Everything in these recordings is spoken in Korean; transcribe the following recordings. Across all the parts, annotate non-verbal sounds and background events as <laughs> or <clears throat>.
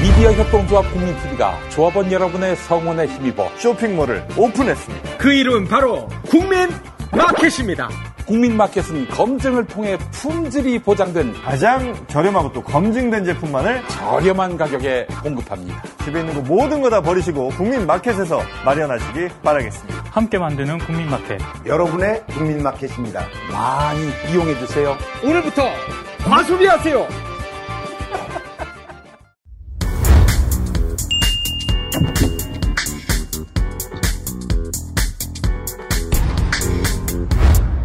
미디어 협동조합 국민TV가 조합원 여러분의 성원에 힘입어 쇼핑몰을 오픈했습니다. 그 이름 바로 국민마켓입니다. 국민마켓은 검증을 통해 품질이 보장된 가장 저렴하고 또 검증된 제품만을 저렴한 가격에 공급합니다. 집에 있는 거 모든 거 다 버리시고 국민마켓에서 마련하시기 바라겠습니다. 함께 만드는 국민마켓. 여러분의 국민마켓입니다. 많이 이용해 주세요. 오늘부터 과소비하세요.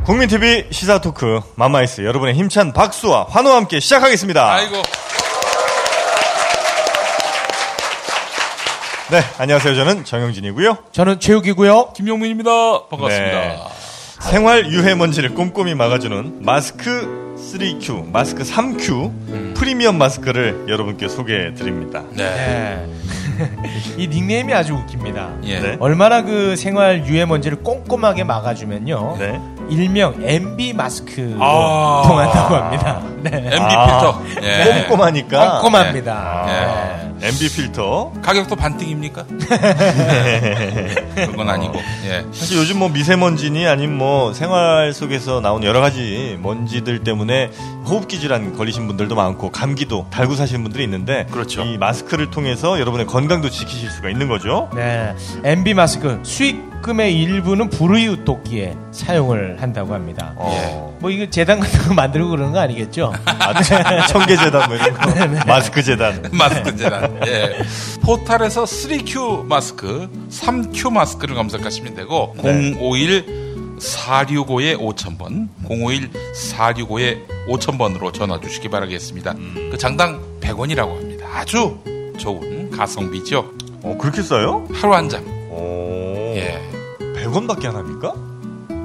국민TV 시사 토크 마마이스 여러분의 힘찬 박수와 환호와 함께 시작하겠습니다. 아이고. 네, 안녕하세요. 저는 정영진이고요. 저는 최욱이고요. 김용민입니다. 반갑습니다. 네. 생활 유해 먼지를 꼼꼼히 막아주는 마스크 3Q, 마스크 3Q 프리미엄 마스크를 여러분께 소개해 드립니다. 네. <laughs> 이 닉네임이 아주 웃깁니다. 예. 네. 얼마나 그 생활 유해 먼지를 꼼꼼하게 막아주면요. 네. 일명 MB 마스크로 아. 통한다고 합니다. 네. MB 아. 필터. 예. 꼼꼼하니까 꼼꼼합니다. 예. 네. MB 필터. 가격도 반띵입니까? <laughs> 그건 아니고. 예. 사실 요즘 뭐 미세먼지니 아니면 뭐 생활 속에서 나오는 여러 가지 먼지들 때문에 호흡기 질환 걸리신 분들도 많고 감기도 달고 사시는 분들이 있는데 그렇죠. 이 마스크를 통해서 여러분의 건강도 지키실 수가 있는 거죠. 네. MB 마스크 수익 금의 일부는 불우이웃 돕기에 사용을 한다고 합니다. 어. 뭐 이거 재단 같은 거 만들고 그러는 거 아니겠죠? 아, <laughs> 청계 재단 뭐 이런 거. 마스크 재단. <laughs> 마스크 재단. 예. 포탈에서 3Q 마스크, 3Q 마스크를 검색하시면 되고 네. 051 465에 5000번, 051 465에 5000번으로 전화 주시기 바라겠습니다. 그 장당 100원이라고 합니다. 아주 좋은 가성비죠. 어, 그렇게 써요? 하루 한 장. 오. 예. 100원밖에 안 합니까?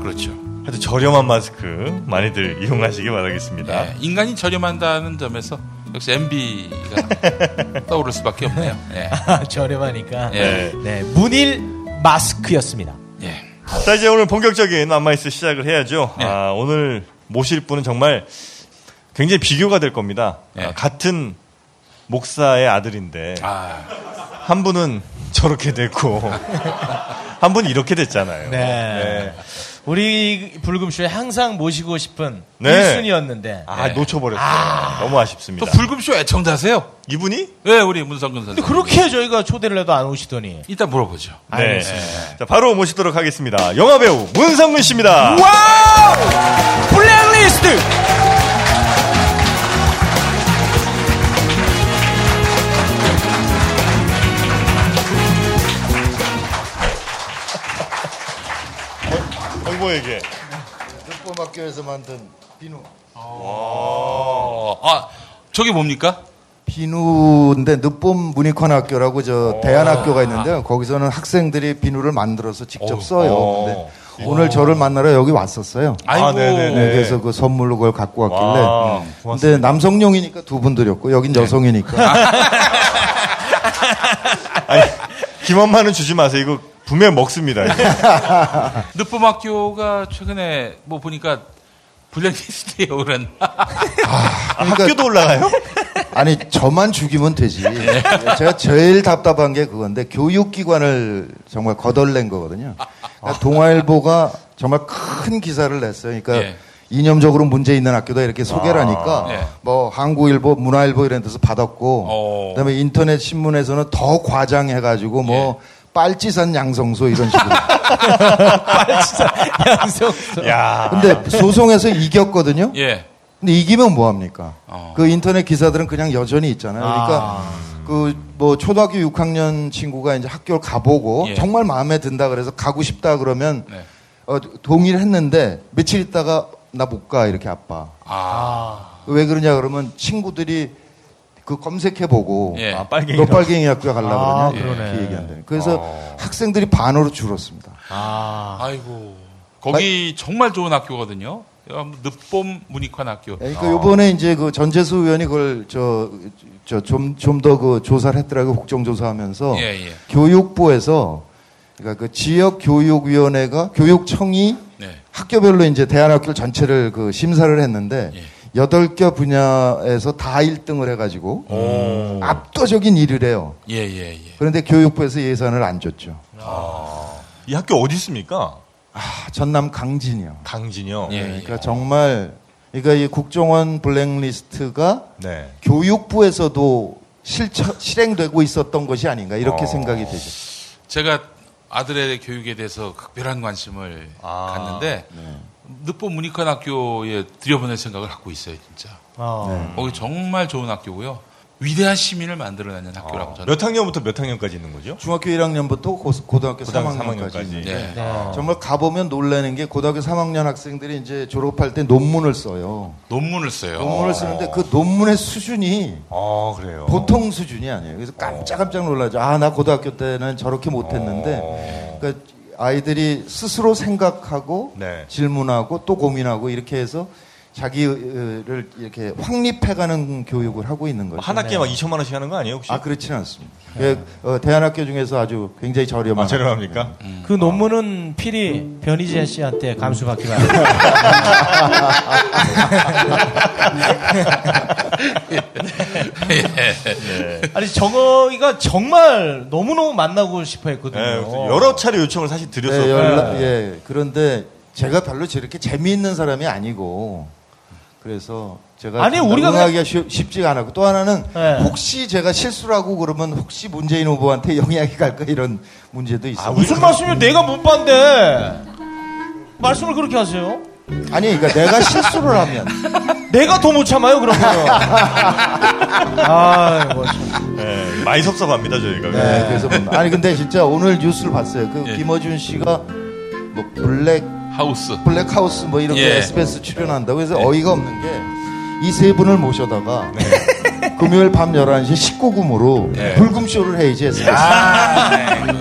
그렇죠. 하여튼 저렴한 마스크 많이들 이용하시기 바라겠습니다. 예, 인간이 저렴한다는 점에서 역시 MB가 <laughs> 떠오를 수밖에 없네요. 예. <laughs> 저렴하니까. 예. 네. 문일 마스크였습니다. 예. 자, 이제 오늘 본격적인 맘마이스 시작을 해야죠. 네. 아, 오늘 모실 분은 정말 굉장히 비교가 될 겁니다. 네. 아, 같은 목사의 아들인데 아, 한 분은 저렇게 됐고 <laughs> 한 분이 이렇게 됐잖아요. 네. 우리 불금쇼에 항상 모시고 싶은 네. 1순위였는데. 아, 놓쳐버렸어요. 너무 아쉽습니다. 또 불금쇼 애청자세요? 이분이? 왜 우리 문성근 선생님? 그렇게 저희가 초대를 해도 안 오시더니. 이따 물어보죠. 네. 알겠습니다. 자, 바로 모시도록 하겠습니다. 영화배우 문성근 씨입니다. 와우! 블랙리스트! 홍보에게. 뽀학교에서 만든 비누. 어, 아, 저게 뭡니까? 비누인데 늦봄 문익환 학교라고 저 대안학교가 있는데요. 거기서는 학생들이 비누를 만들어서 직접 어우, 써요. 어. 근데 오늘 저를 만나러 여기 왔었어요. 아이고. 네네네. 네, 그래서 그 선물로 그걸 갖고 왔길래. 와, 근데 고맙습니다. 남성용이니까 두 분 드렸고 여긴 여성이니까. <laughs> 아니, 김엄마는 주지 마세요. 이거 분명 먹습니다. 이거. 늦봄학교가 <laughs> 최근에 뭐 보니까 블랙리스트에 오른. <laughs> 아, 학교도 올라가요? <laughs> 아니 저만 죽이면 되지. 제가 제일 답답한 게 그건데 교육기관을 정말 거덜낸 거거든요. 그러니까 동아일보가 정말 큰 기사를 냈어요. 그러니까 예. 이념적으로 문제 있는 학교다 이렇게 소개를 하니까 예. 뭐 한국일보, 문화일보 이런 데서 받았고 어. 그다음에 인터넷 신문에서는 더 과장해 가지고 뭐 빨치산 양성소 이런 식으로. <laughs> 양성소. 야. 근데 소송에서 이겼거든요. 예. 근데 이기면 뭐 합니까? 어. 그 인터넷 기사들은 그냥 여전히 있잖아요. 그러니까 그뭐 초등학교 6학년 친구가 이제 학교를 가보고 예. 정말 마음에 든다 그래서 가고 싶다 그러면 네. 어, 동의를 했는데 며칠 있다가 나 못 가 이렇게 아빠. 아. 왜 그러냐 그러면 친구들이 그 검색해보고 예. 아, 빨갱이. 너 빨갱이 학교 가려고 아, 그러냐 그러네. 이렇게 얘기한다는. 그래서 학생들이 반으로 줄었습니다. 아. 아이고. 거기 정말 좋은 학교거든요. 늦봄 문익환 학교. 그러니까 요번에 이제 그 전재수 의원이 그걸 저, 저, 좀, 좀 더 그 조사를 했더라고요. 국정조사하면서. 예, 예. 교육부에서 그러니까 그 지역 교육위원회가 교육청이 네. 학교별로 이제 대안학교 전체를 그 심사를 했는데 예. 여덟 개 분야에서 다 1등을 해가지고 오. 압도적인 일을 해요. 예, 예, 예. 그런데 교육부에서 예산을 안 줬죠. 이 학교 어디 있습니까? 아, 전남 강진이요. 강진이요. 예, 그러니까 정말 그러니까 이 국정원 블랙리스트가 네. 교육부에서도 실처, 실행되고 있었던 것이 아닌가 이렇게 어. 생각이 되죠. 제가 아들의 교육에 대해서 극별한 관심을 아, 갖는데 늑보 문익환 학교에 들여보낼 생각을 갖고 있어요, 진짜. 어. 거기 정말 좋은 학교고요. 위대한 시민을 만들어내는 학교라고 저는. 몇 학년부터 몇 학년까지 있는 거죠? 중학교 1학년부터 고, 고등학교 고등학교 3학년까지. 3학년까지. 네. 네. 정말 가보면 놀라는 게 고등학교 3학년 학생들이 이제 졸업할 때 논문을 써요. 논문을 써요. 논문을 쓰는데 그 논문의 수준이 아, 그래요. 보통 수준이 아니에요. 그래서 깜짝깜짝 놀라죠. 아, 나 고등학교 때는 저렇게 못했는데. 어. 그러니까 아이들이 스스로 생각하고 네. 질문하고 또 고민하고 이렇게 해서 자기를 이렇게 확립해가는 교육을 하고 있는 거죠. 한 학기에 막 2천만 원씩 하는 거 아니에요, 혹시? 아, 그렇지는 않습니다. 그, 어, 대안학교 중에서 아주 굉장히 저렴한. 아, 저렴합니까? 그 논문은 필히 변희재 씨한테 감수받기 바랍니다. <laughs> 아니 정어이가 정말 너무너무 만나고 싶어 했거든요. 네, 그래서 여러 차례 요청을 사실 네, 드렸었고. 연락, 예. 그런데 제가 별로 저렇게 재미있는 사람이 아니고 그래서 제가 아니, 우리가 응하기가 쉽- 쉽지가 않았고 또 하나는 네. 혹시 제가 실수를 하고 그러면 혹시 문재인 후보한테 <laughs> 영향이 갈까 이런 문제도 있어요. 무슨 말씀이에요? 내가 못 봤는데 말씀을 그렇게 하세요? 아니 그러니까 내가 실수를 하면 <laughs> 내가 더 못 참아요 그러면. 아, 뭐 참. 네, 많이 섭섭합니다, 저희가. 네, 그래서 뭐- 아니 근데 진짜 오늘 뉴스를 봤어요. 그 예. 김어준 씨가 뭐 블랙 하우스. 블랙하우스 뭐 이런 게 예. SBS 출연한다고 그래서 어이가 없는 게 이 세 분을 모셔다가 네. <laughs> 금요일 밤 11시 19금으로 예. 불금쇼를 해 이제 SBS.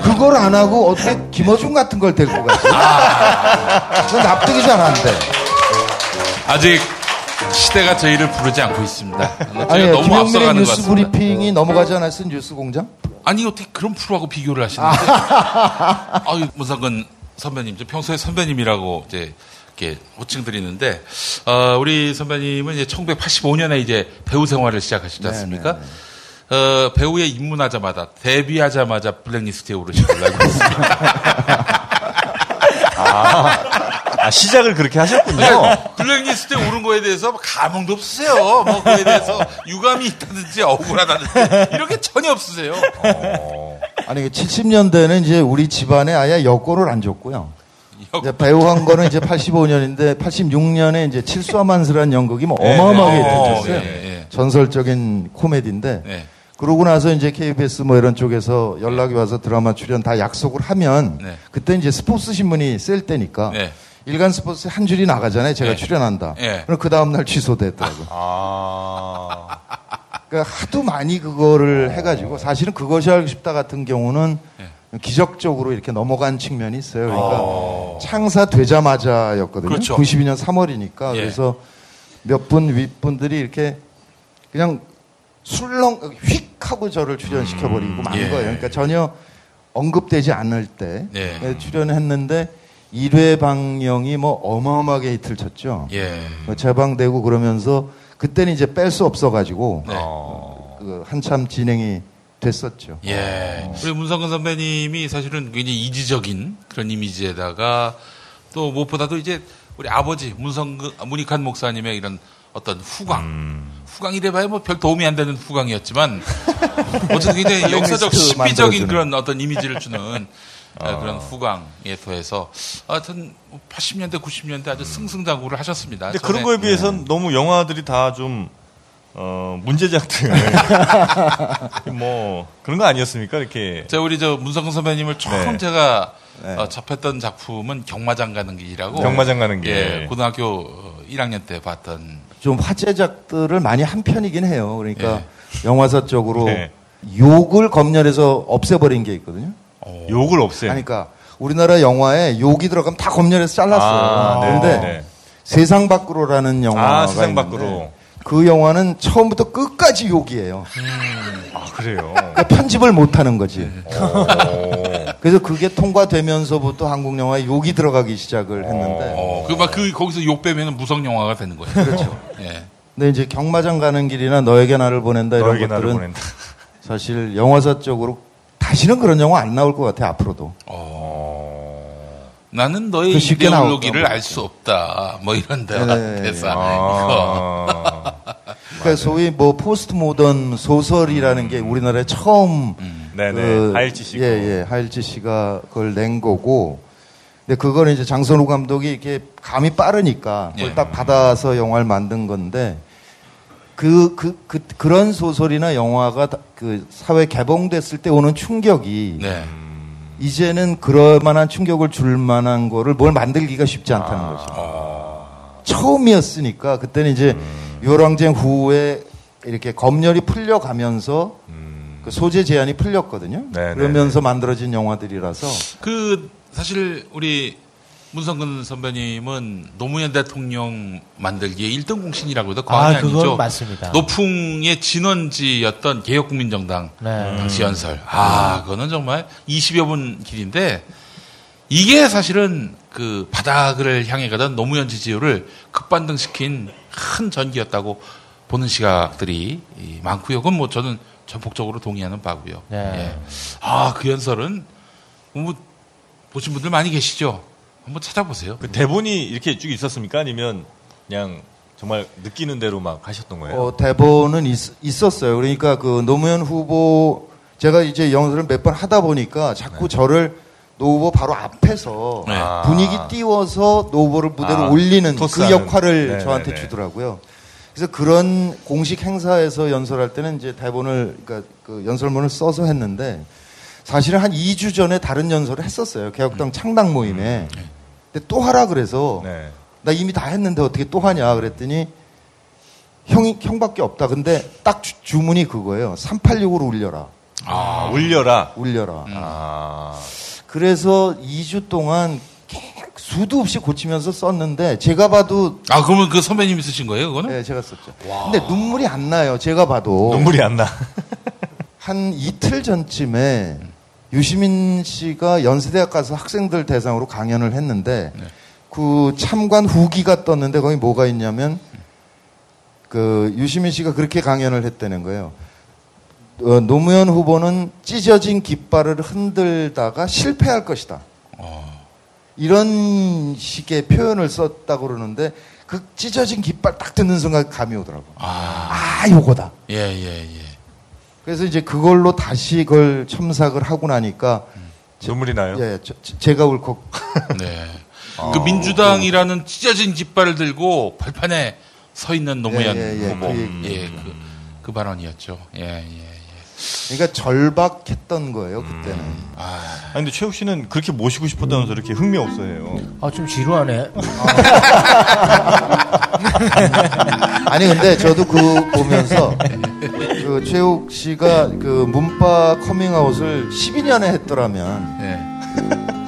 그걸 안 하고 어떻게 김어준 같은 걸 데리고 가지? 아. 그건 납득이 잘 안 돼. 아직 시대가 저희를 부르지 않고 있습니다. 아니 너무 앞서가는 것 뉴스 같습니다. 브리핑이 넘어가지 않았어 뉴스 공장? 아니 어떻게 그런 프로하고 비교를 하시는데? <laughs> 아유 문상근 선배님, 저 평소에 선배님이라고 이제 이렇게 호칭 드리는데 어, 우리 선배님은 이제 1985년에 이제 배우 생활을 시작하셨지 네, 않습니까? 어, 배우에 입문하자마자 데뷔하자마자 블랙리스트에 오르신 걸로 알고 있습니다. <laughs> 아, 시작을 그렇게 하셨군요. 그러니까 블랙리스트에 오른 거에 대해서 뭐 감흥도 없으세요. 뭐 그에 대해서 유감이 있다든지 억울하다든지 이렇게 전혀 없으세요. 아니 70년대는 이제 우리 집안에 아예 여권을 안 줬고요. 여- 이제 배우 한 거는 이제 85년인데 86년에 이제 칠수와만스라는 연극이 뭐 어마어마하게 네. 터졌어요. 예, 예. 전설적인 코미디인데 네. 그러고 나서 이제 KBS 뭐 이런 쪽에서 연락이 와서 드라마 출연 다 약속을 하면 네. 그때 이제 스포츠 신문이 셀 때니까 네. 일간 스포츠 한 줄이 나가잖아요. 제가 네. 출연한다. 네. 그럼 그 다음 날 취소됐더라고요. 아. 그러니까 하도 많이 그거를 해가지고 사실은 그것이 알고 싶다 같은 경우는 네. 기적적으로 이렇게 넘어간 측면이 있어요. 그러니까 창사되자마자였거든요. 그렇죠. 92년 3월이니까 예. 그래서 몇 분 윗분들이 이렇게 그냥 술렁 휙 하고 저를 출연시켜버리고 만 예. 거예요. 그러니까 전혀 언급되지 않을 때 예. 출연했는데 1회 방영이 뭐 어마어마하게 히트를 쳤죠. 예. 뭐 재방되고 그러면서 그때는 이제 뺄 수 없어가지고 네. 그 한참 진행이 됐었죠. 예. 우리 문성근 선배님이 사실은 굉장히 이지적인 그런 이미지에다가 또 무엇보다도 이제 우리 아버지 문성근, 문익환 목사님의 이런 어떤 후광. 후광이래봐야 뭐 별 도움이 안 되는 후광이었지만 <laughs> 어쨌든 굉장히 역사적 만들어주는. 그런 어떤 이미지를 주는 <laughs> 어, 그런 후광에 더해서 하여튼 80년대, 90년대 아주 승승장구를 하셨습니다. 근데 그런 거에 비해서는 너무 영화들이 다 좀, 어, 문제작들. <laughs> 뭐, 그런 거 아니었습니까? 이렇게. 자, 우리 저 문성근 선배님을 처음 네. 제가 네. 어, 접했던 작품은 경마장 가는 길이라고. 경마장 가는 길. 예, 고등학교 어, 1학년 때 봤던. 좀 화제작들을 많이 한 편이긴 해요. 그러니까 영화사적으로 네. 욕을 검열해서 없애버린 게 있거든요. 욕을 없애. 그러니까 우리나라 영화에 욕이 들어가면 다 검열해서 잘랐어요. 아, 네, 그런데 네. 세상 밖으로라는 영화가 아, 세상 밖으로. 그 영화는 처음부터 끝까지 욕이에요. 아, 그래요. 그러니까 편집을 못 하는 거지. 오. 그래서 그게 통과되면서부터 한국 영화에 욕이 들어가기 시작을 했는데 어, 그막 그 거기서 욕 빼면 무성 영화가 되는 거예요. 그렇죠. 예. 근데 이제 경마장 가는 길이나 너에게 나를 보낸다 이런 것들은 보낸다. 사실 영화사 쪽으로 다시는 그런 영화 안 나올 것 같아 앞으로도. 나는 너의 그 이데올로기를 봐. 알수 없다. 뭐 이런 대 네. 대사. 아. <laughs> 그러니까 소위 뭐 포스트 모던 소설이라는 게 우리나라에 처음 네네. 그, 하일지 씨고. 예, 예. 하일지 씨가 그걸 낸 거고. 근데 그거는 이제 장선우 감독이 이렇게 감이 빠르니까 그걸 예. 딱 받아서 영화를 만든 건데 그, 그, 그, 그런 소설이나 영화가 다- 그 사회 개봉됐을 때 오는 충격이 네. 이제는 그럴 만한 충격을 줄 만한 거를 뭘 만들기가 쉽지 않다는 거죠. 처음이었으니까 그때는 이제 요랑쟁 후에 이렇게 검열이 풀려가면서 그 소재 제한이 풀렸거든요. 네, 그러면서 만들어진 영화들이라서 그 사실 우리 문성근 선배님은 노무현 대통령 만들기에 1등 공신이라고 해도 과언이 아, 아, 니죠 그건 맞습니다. 노풍의 진원지였던 개혁국민정당 네. 당시 연설. 아, 그거는 정말 20여 분 길인데 이게 사실은 그 바닥을 향해 가던 노무현 지지율을 급반등시킨 큰 전기였다고 보는 시각들이 이 많고요. 그건 뭐 저는 전폭적으로 동의하는 바고요. 네. 예. 아, 그 연설은 뭐 보신 분들 많이 계시죠? 한번 찾아보세요. 그 대본이 이렇게 쭉 있었습니까? 아니면 그냥 정말 느끼는 대로 막 하셨던 거예요? 어, 대본은 있, 었어요 그러니까 그 노무현 후보 제가 이제 연설을 몇번 하다 보니까 자꾸 저를 노 후보 바로 앞에서 네. 아. 분위기 띄워서 노 후보를 무대로 아, 올리는 그 토스하는. 역할을 네네네. 저한테 주더라고요. 그래서 그런 공식 행사에서 연설할 때는 이제 대본을 그러니까 그 연설문을 써서 했는데 사실은 한 2주 전에 다른 연설을 했었어요. 개혁당 창당 모임에. 근데 또 하라 그래서 네. 나 이미 다 했는데 어떻게 또 하냐 그랬더니 형이 형밖에 없다. 근데 딱 주, 주문이 그거예요. 386으로 울려라. 아, 울려라. 울려라. 아. 그래서 2주 동안 수도 없이 고치면서 썼는데 제가 봐도 아, 그러면 그 선배님이 쓰신 거예요, 그거는? 네, 제가 썼죠. 근데 눈물이 안 나요. 제가 봐도 눈물이 안 나. <laughs> 한 이틀 전쯤에 유시민 씨가 연세대학 가서 학생들 대상으로 강연을 했는데 그 참관 후기가 떴는데 거기 뭐가 있냐면 그 유시민 씨가 그렇게 강연을 했다는 거예요. 어, 노무현 후보는 찢어진 깃발을 흔들다가 실패할 것이다. 이런 식의 표현을 썼다고 그러는데 그 찢어진 깃발 딱 듣는 순간 감이 오더라고. 아, 아, 요거다. 예, 예, 예. 그래서 이제 그걸로 다시 그걸 첨삭을 하고 나니까 눈물이 나요? 예, 저- 저- 제가 울컥 <laughs> 네. 그 민주당이라는 찢어진 깃발을 들고 발판에 서 있는 노무현 예, 예, 예. 후보. 그 예. 그, 그 발언이었죠. 예, 예, 예. 그러니까 절박했던 거예요 그때는. 아, 아 근데 최욱 씨는 그렇게 모시고 싶었다면서 이렇게 흥미 없어해요. 아, 좀 지루하네. <laughs> 아니 근데 저도 그 보면서 그 최욱 씨가 그 문빠 커밍아웃을 12년에 했더라면 예.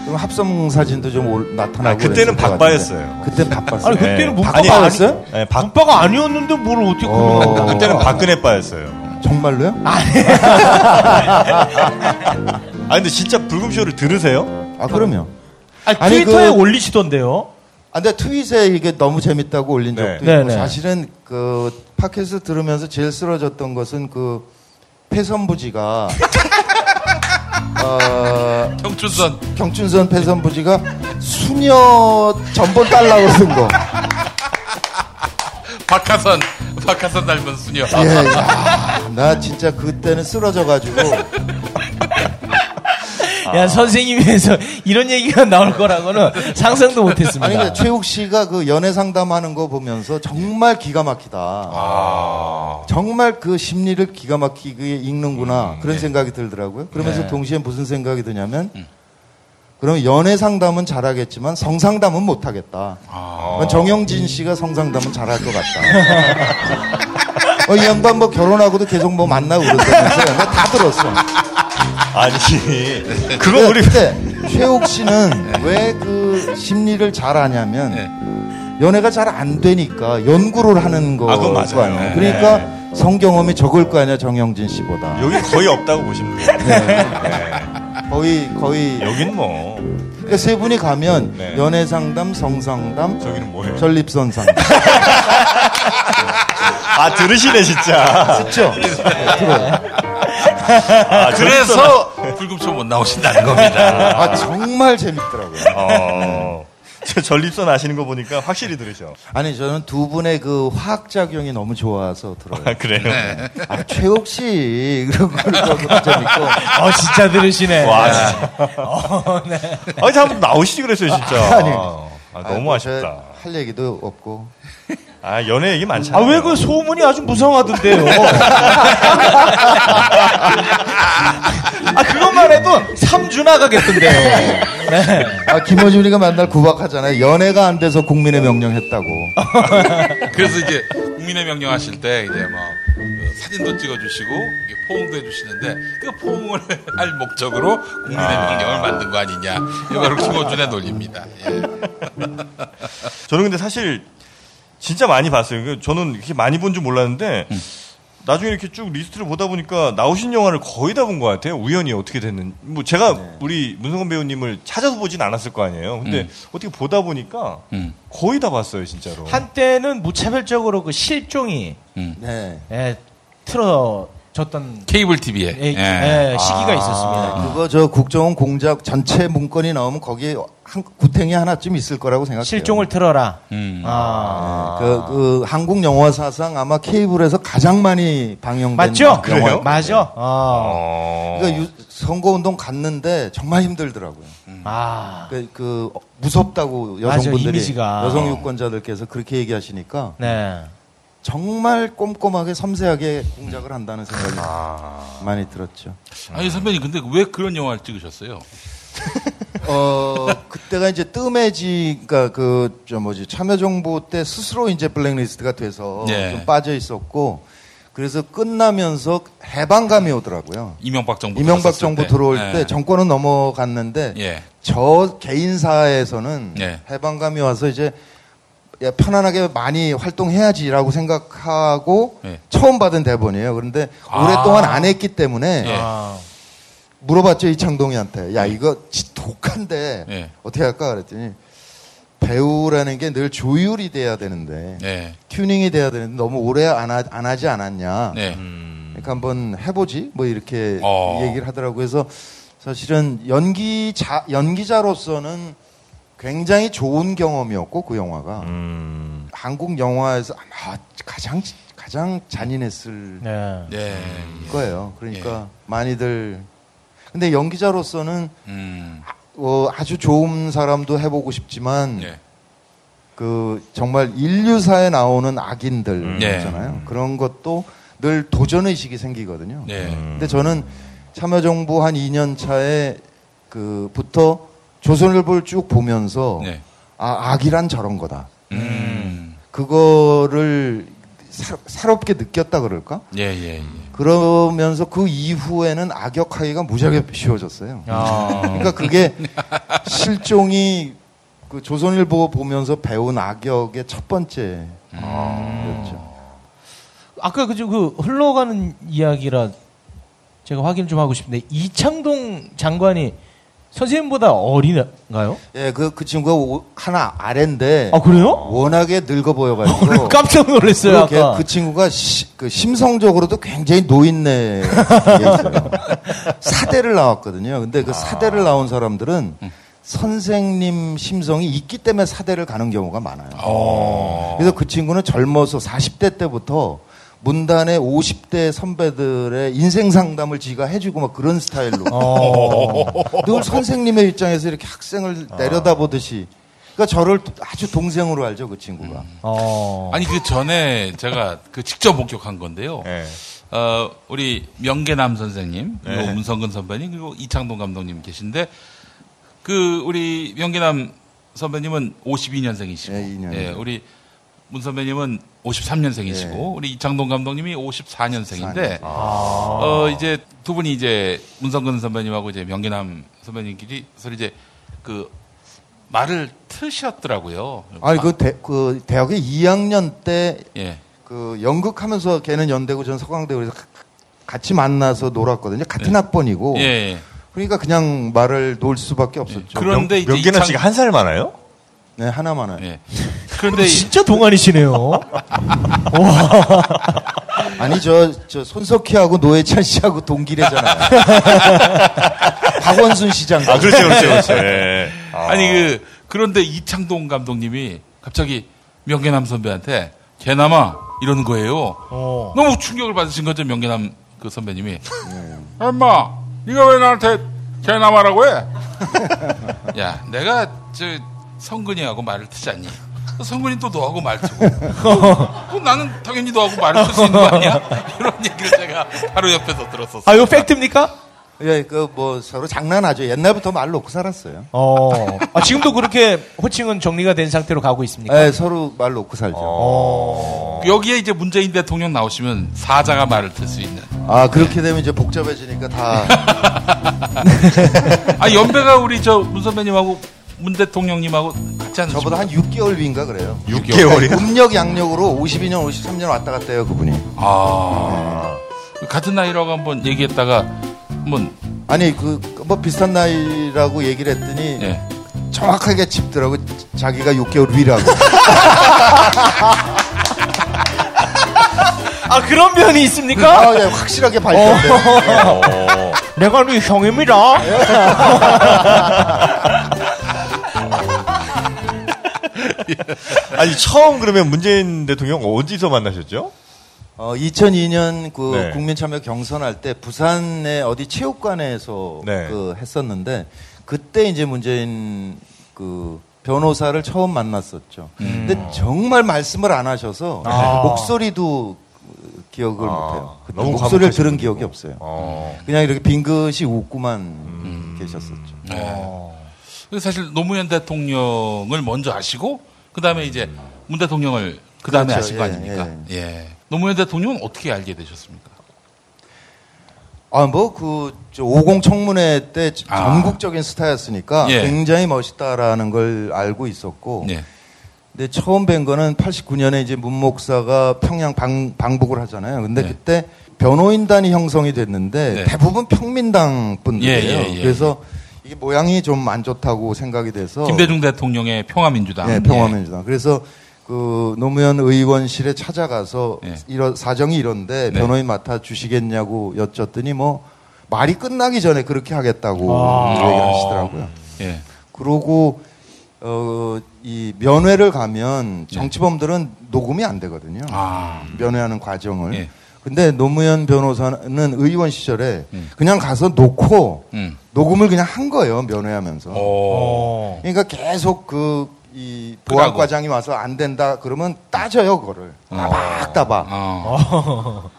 좀 합성 사진도 좀 올- 나타나고 아, 그때는. 같은데. 그때는 박빠였어요. 아니, 그때는 네. 아니, 아니, 아니었어요? 네, 박, 문빠가 아니었는데 뭘 어떻게 어. 그때는 박근혜 빠였어요. 정말로요? 아 근데 진짜 불금쇼를 들으세요? 아 그럼요. 아니, 아니, 트위터에 그- 올리시던데요. 아, 근데 트윗에 이게 너무 재밌다고 올린 네. 적도 네, 있고 네. 사실은 그 팟캐스트 들으면서 제일 쓰러졌던 것은 그 패선부지가 <laughs> 어, 경춘선. 경춘선 패선부지가 수녀 전본 달라고 쓴 거. 박하선. 박하선 닮은 수녀. 예, 야, 나 진짜 그때는 쓰러져가지고 <laughs> 야, 선생님에서 이런 얘기가 나올 거라고는 상상도 못 했습니다. 아니 근데 최욱 씨가 그 연애 상담하는 거 보면서 정말 기가 막히다. 정말 그 심리를 기가 막히게 읽는구나 그런 생각이 들더라고요. 그러면서 네. 동시에 무슨 생각이 드냐면 그럼 연애 상담은 잘하겠지만 성상담은 못하겠다. 그건 정영진 씨가 성상담은 잘할 것 같다. 어, 이 양반 뭐 결혼하고도 계속 뭐 만나고 그런다면서 내가 다 들었어. 아니 그거 우리 근데 최욱 씨는 왜 그 심리를 잘 아냐면 네. 연애가 잘 안 되니까 연구를 하는 거 아, 아니에요. 네. 그러니까 성경험이 적을 거 아니야 정영진 씨보다. 여기 거의 없다고 보시면 돼요. 거의 거의 여긴 뭐 그러니까 세 분이 가면 네. 연애 상담, 성상담, 저기는 뭐예요? 전립선 상담. 아, 들으시네, 진짜. 듣죠? 아, 그래서 불금쇼 못 나오신다는 겁니다. 아, 정말 재밌더라고요. 어. 저 전립선 아시는 거 보니까 확실히 들으셔. 아니, 저는 두 분의 그 화학 작용이 너무 좋아서 들어요. 아, 그래요? 아, 최욱 씨. 그런 것도 재밌고. 어, 진짜 들으시네. 와, 진짜. 아니, 한번 나오시지 그랬어요, 진짜. <laughs> 아니. 아, 너무 아, 아쉽다. 할 얘기도 없고. 아, 연애 얘기 아, 많잖아요. 왜그 소문이 아주 무성하던데요? <laughs> 아, 그것만 해도 3주 나가겠던데요. 네. 아, 김어준이가 맨날 구박하잖아요. 연애가 안 돼서 국민의 명령 했다고. <laughs> 그래서 이제 국민의 명령 하실 때 이제 뭐그 사진도 찍어주시고 이게 포옹도 해주시는데 그 포옹을 <laughs> 할 목적으로 국민의 명령을 만든 거 아니냐. 이거 바로 김어준의 논리입니다. 예. 저는 근데 사실 진짜 많이 봤어요. 그 저는 이렇게 많이 본 줄 몰랐는데 나중에 이렇게 쭉 리스트를 보다 보니까 나오신 영화를 거의 다 본 것 같아요. 우연히 어떻게 됐는. 뭐 제가 우리 문성근 배우님을 찾아서 보진 않았을 거 아니에요. 근데 음. 어떻게 보다 보니까 음. 거의 다 봤어요, 진짜로. 한때는 무차별적으로 그 실종이 음. 네. 예, 틀어 졌던 케이블 TV에. 예, 예, 시기가 있었습니다. 그거 저 국정원 공작 전체 문건이 나오면 거기에 한 구탱이 하나쯤 있을 거라고 생각해요. 실종을 틀어라. 음. 아. 그, 그 한국 영화 사상 아마 케이블에서 가장 많이 방영된 맞죠? 영화. 그래요? 맞아. 아. 어. 그러니까 유- 선거운동 갔는데 정말 힘들더라고요. 아. 그, 그 무섭다고 맞아, 여성분들이 이미지가. 여성 유권자들께서 그렇게 얘기하시니까 네. 정말 꼼꼼하게 섬세하게 공작을 한다는 생각이 아. 많이 들었죠. 아니 선배님 근데 왜 그런 영화를 찍으셨어요? <laughs> 어 그때가 이제 뜸해지 그러니까 그 저 뭐지 참여정부 때 스스로 이제 블랙리스트가 돼서 네. 좀 빠져 있었고 그래서 끝나면서 해방감이 오더라고요. 이명박 정부 이명박 정부 때. 들어올 예. 때 정권은 넘어갔는데 예. 저 개인사에서는 네. 해방감이 와서 이제 야, 편안하게 많이 활동해야지라고 생각하고 네. 처음 받은 대본이에요. 그런데 아. 오랫동안 안 했기 때문에 예. 아. 물어봤죠 이창동이한테. 야 이거 지- 독한데 예. 어떻게 할까 그랬더니 배우라는 게 늘 조율이 돼야 되는데 네. 튜닝이 돼야 되는데 너무 오래 안, 하, 안 하지 않았냐. 네. 그러니까 한번 해보지 뭐 이렇게 어. 얘기를 하더라고요. 그래서 사실은 연기자 연기자로서는 굉장히 좋은 경험이었고 그 영화가 음. 한국 영화에서 아마 가장 가장 잔인했을 네. 네. 거예요. 그러니까 많이들 근데 연기자로서는 음. 어, 아주 좋은 사람도 해보고 싶지만 네. 그 정말 인류사에 나오는 악인들 네. 있잖아요. 그런 것도 늘 도전 의식이 생기거든요. 네. 근데 저는 참여정부 한 2년 차에 그부터 조선일보를 쭉 보면서 네. 아 악이란 저런 거다. 음. 그거를 사, 사롭게 느꼈다 그럴까? 예, 예, 예. 그러면서 그 이후에는 악역하기가 무지하게 쉬워졌어요. 아. 그러니까 그게 실종이 그 조선일보 보면서 배운 악역의 첫 번째였죠. 아까 그저 그 흘러가는 이야기라 제가 확인 좀 하고 싶은데 이창동 장관이 선생님보다 어린가요? 예, 그, 그 친구가 오- 하나 아래인데 아 그래요? 워낙에 늙어 보여가지고 <laughs> 깜짝 놀랐어요 아까. 걔- 그 친구가 시- 그 심성적으로도 굉장히 노인네. <laughs> 사대를 나왔거든요. 근데 그 사대를 나온 사람들은 선생님 심성이 있기 때문에 사대를 가는 경우가 많아요. 어. 그래서 그 친구는 젊어서 40대 때부터 문단의 50대 선배들의 인생 상담을 지가 해주고 막 그런 스타일로 어. 늘 선생님의 입장에서 이렇게 학생을 내려다보듯이 그러니까 저를 아주 동생으로 알죠 그 친구가 어. 아니 그 전에 제가 그 직접 목격한 건데요. 예. 어, 우리 명계남 선생님, 그리고 네. 문성근 선배님, 그리고 이창동 감독님 계신데, 그, 우리 명계남 선배님은 52년생이시고, 네, 이 년이요. 우리 문 선배님은 53년생이시고, 네. 우리 이창동 감독님이 54년생인데, 54년생. 어, 이제 두 분이 이제 문성근 선배님하고 이제 명계남 선배님끼리 서로 이제 그 말을 트셨더라고요. 아니 그, 대, 그 대학의 2학년 때 예. 그 연극하면서 걔는 연대고 전 서강대고 그래서 가- 같이 만나서 놀았거든요 같은 학번이고 예, 예. 그러니까 그냥 말을 놓을 수밖에 없었죠 그런데 이제 명계남 이창- 씨가 한 살 많아요? 네 하나만 은 예. 그런데 이- 진짜 동안이시네요. <laughs> 아니 저, 저 손석희하고 노회찬 씨하고 동기래잖아요. <laughs> 박원순 시장. 아, 그렇죠, 그렇죠, 그렇죠. 예. 아니 그 그런데 이창동 감독님이 갑자기 명계남 선배한테 개남아 이러는 거예요. 어. 너무 충격을 받으신 거죠 명계남 그 선배님이. 엄마, 네가 왜 나한테 개남아라고 해? <laughs> 야, 내가 저 성근이하고 말을 트잖니. 성근이 또 너하고 말 트고. 그 나는 당연히 너하고 말을 틀 수 있는 거 아니야? <laughs> 이런 얘기를 제가 바로 옆에서 들었었어요. 아, 이거 팩트입니까? 예, 그 뭐 서로 장난하죠. 옛날부터 말 놓고 살았어요. 어. 아, 지금도 그렇게 호칭은 정리가 된 상태로 가고 있습니까? 예, 서로 말 놓고 살죠. 어. 여기에 이제 문재인 대통령 나오시면 사자가 말을 틀 수 있는. 아 그렇게 되면 이제 복잡해지니까 다 <laughs> 아 연배가 우리 저 문 선배님하고 문 대통령님하고 같지 않으십니까? 저보다 한 6개월 위인가 그래요. 6개월이요? 음력 양력으로 52년, 53년 왔다 갔다 해요 그분이. 아 같은 나이라고 한번 얘기했다가 한번 아니 그 뭐 비슷한 나이라고 얘기를 했더니 예. 정확하게 짚더라고 자기가 6개월 위라고. <laughs> 아, 그런 면이 있습니까? 아, 예, 확실하게 발견돼요. 어. 내가 네 형입니다. <laughs> <laughs> 아니, 처음 그러면 문재인 대통령 어디서 만나셨죠? 어, 2002년 그 네. 국민참여 경선할 때 부산의 어디 체육관에서 네. 그 했었는데 그때 이제 문재인 그 변호사를 처음 만났었죠. 근데 정말 말씀을 안 하셔서 아. 목소리도 기억을 아, 못해요. 그때 너무 목소리를. 들은 기억이 없어요. 어. 그냥 이렇게 빙긋이 웃고만 계셨었죠. 네. 그래서 사실 노무현 대통령을 먼저 아시고 그 다음에 이제 문 대통령을 그 다음에 그렇죠. 아신 거 예, 아닙니까? 예. 노무현 대통령은 어떻게 알게 되셨습니까? 아, 뭐, 그, 저, 50 청문회 때 아. 전국적인 스타였으니까 예. 굉장히 멋있다라는 걸 알고 있었고. 네. 근데 처음 뵌 거는 89년에 이제 문 목사가 평양 방, 방북을 하잖아요. 근데 네. 그때 변호인단이 형성이 됐는데 네. 대부분 평민당 분들이에요. 예, 예, 예, 그래서 이게 모양이 좀 안 좋다고 생각이 돼서. 김대중 대통령의 평화민주당. 네, 평화민주당. 그래서 그 노무현 의원실에 찾아가서 예. 이런 사정이 이런데 네. 변호인 맡아 주시겠냐고 여쭸더니 뭐 말이 끝나기 전에 그렇게 하겠다고 아. 얘기를 하시더라고요. 예. 예. 그러고 어, 이 면회를 가면 네. 정치범들은 녹음이 안 되거든요. 아. 면회하는 과정을. 예. 근데 노무현 변호사는 의원 시절에 음. 그냥 가서 놓고 음. 녹음을 그냥 한 거예요. 면회하면서. 오. 어. 그러니까 계속 그, 이 끄라고. 보안 과장이 와서 안 된다 그러면 따져요, 그거를. 따박따박. 어. 아, <laughs>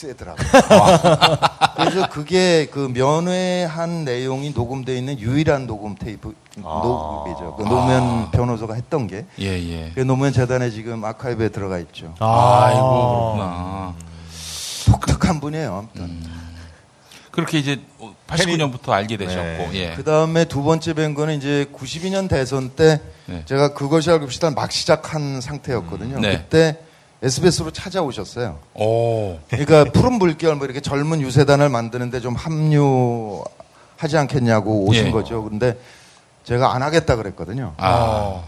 세더라고. <laughs> 그래서 그게 그 면회한 내용이 녹음되어 있는 유일한 녹음 테이프, 녹음이죠. 그 노무현 변호사가 했던 게. 예, 예. 그 노무현 재단에 지금 아카이브에 들어가 있죠. 아이고, 그렇구나. 독특한 분이에요. 아무튼. 그렇게 이제 89년부터 알게 되셨고, 예. 그 다음에 두 번째 뵌 거는 이제 92년 대선 때 네. 제가 그것이 알고 싶다 막 시작한 상태였거든요. 네. 그때 SBS로 찾아오셨어요. 오. 그러니까 푸른 물결 뭐 이렇게 젊은 유세단을 만드는데 좀 합류하지 않겠냐고 오신 예. 거죠. 근데 제가 안 하겠다 그랬거든요. 아.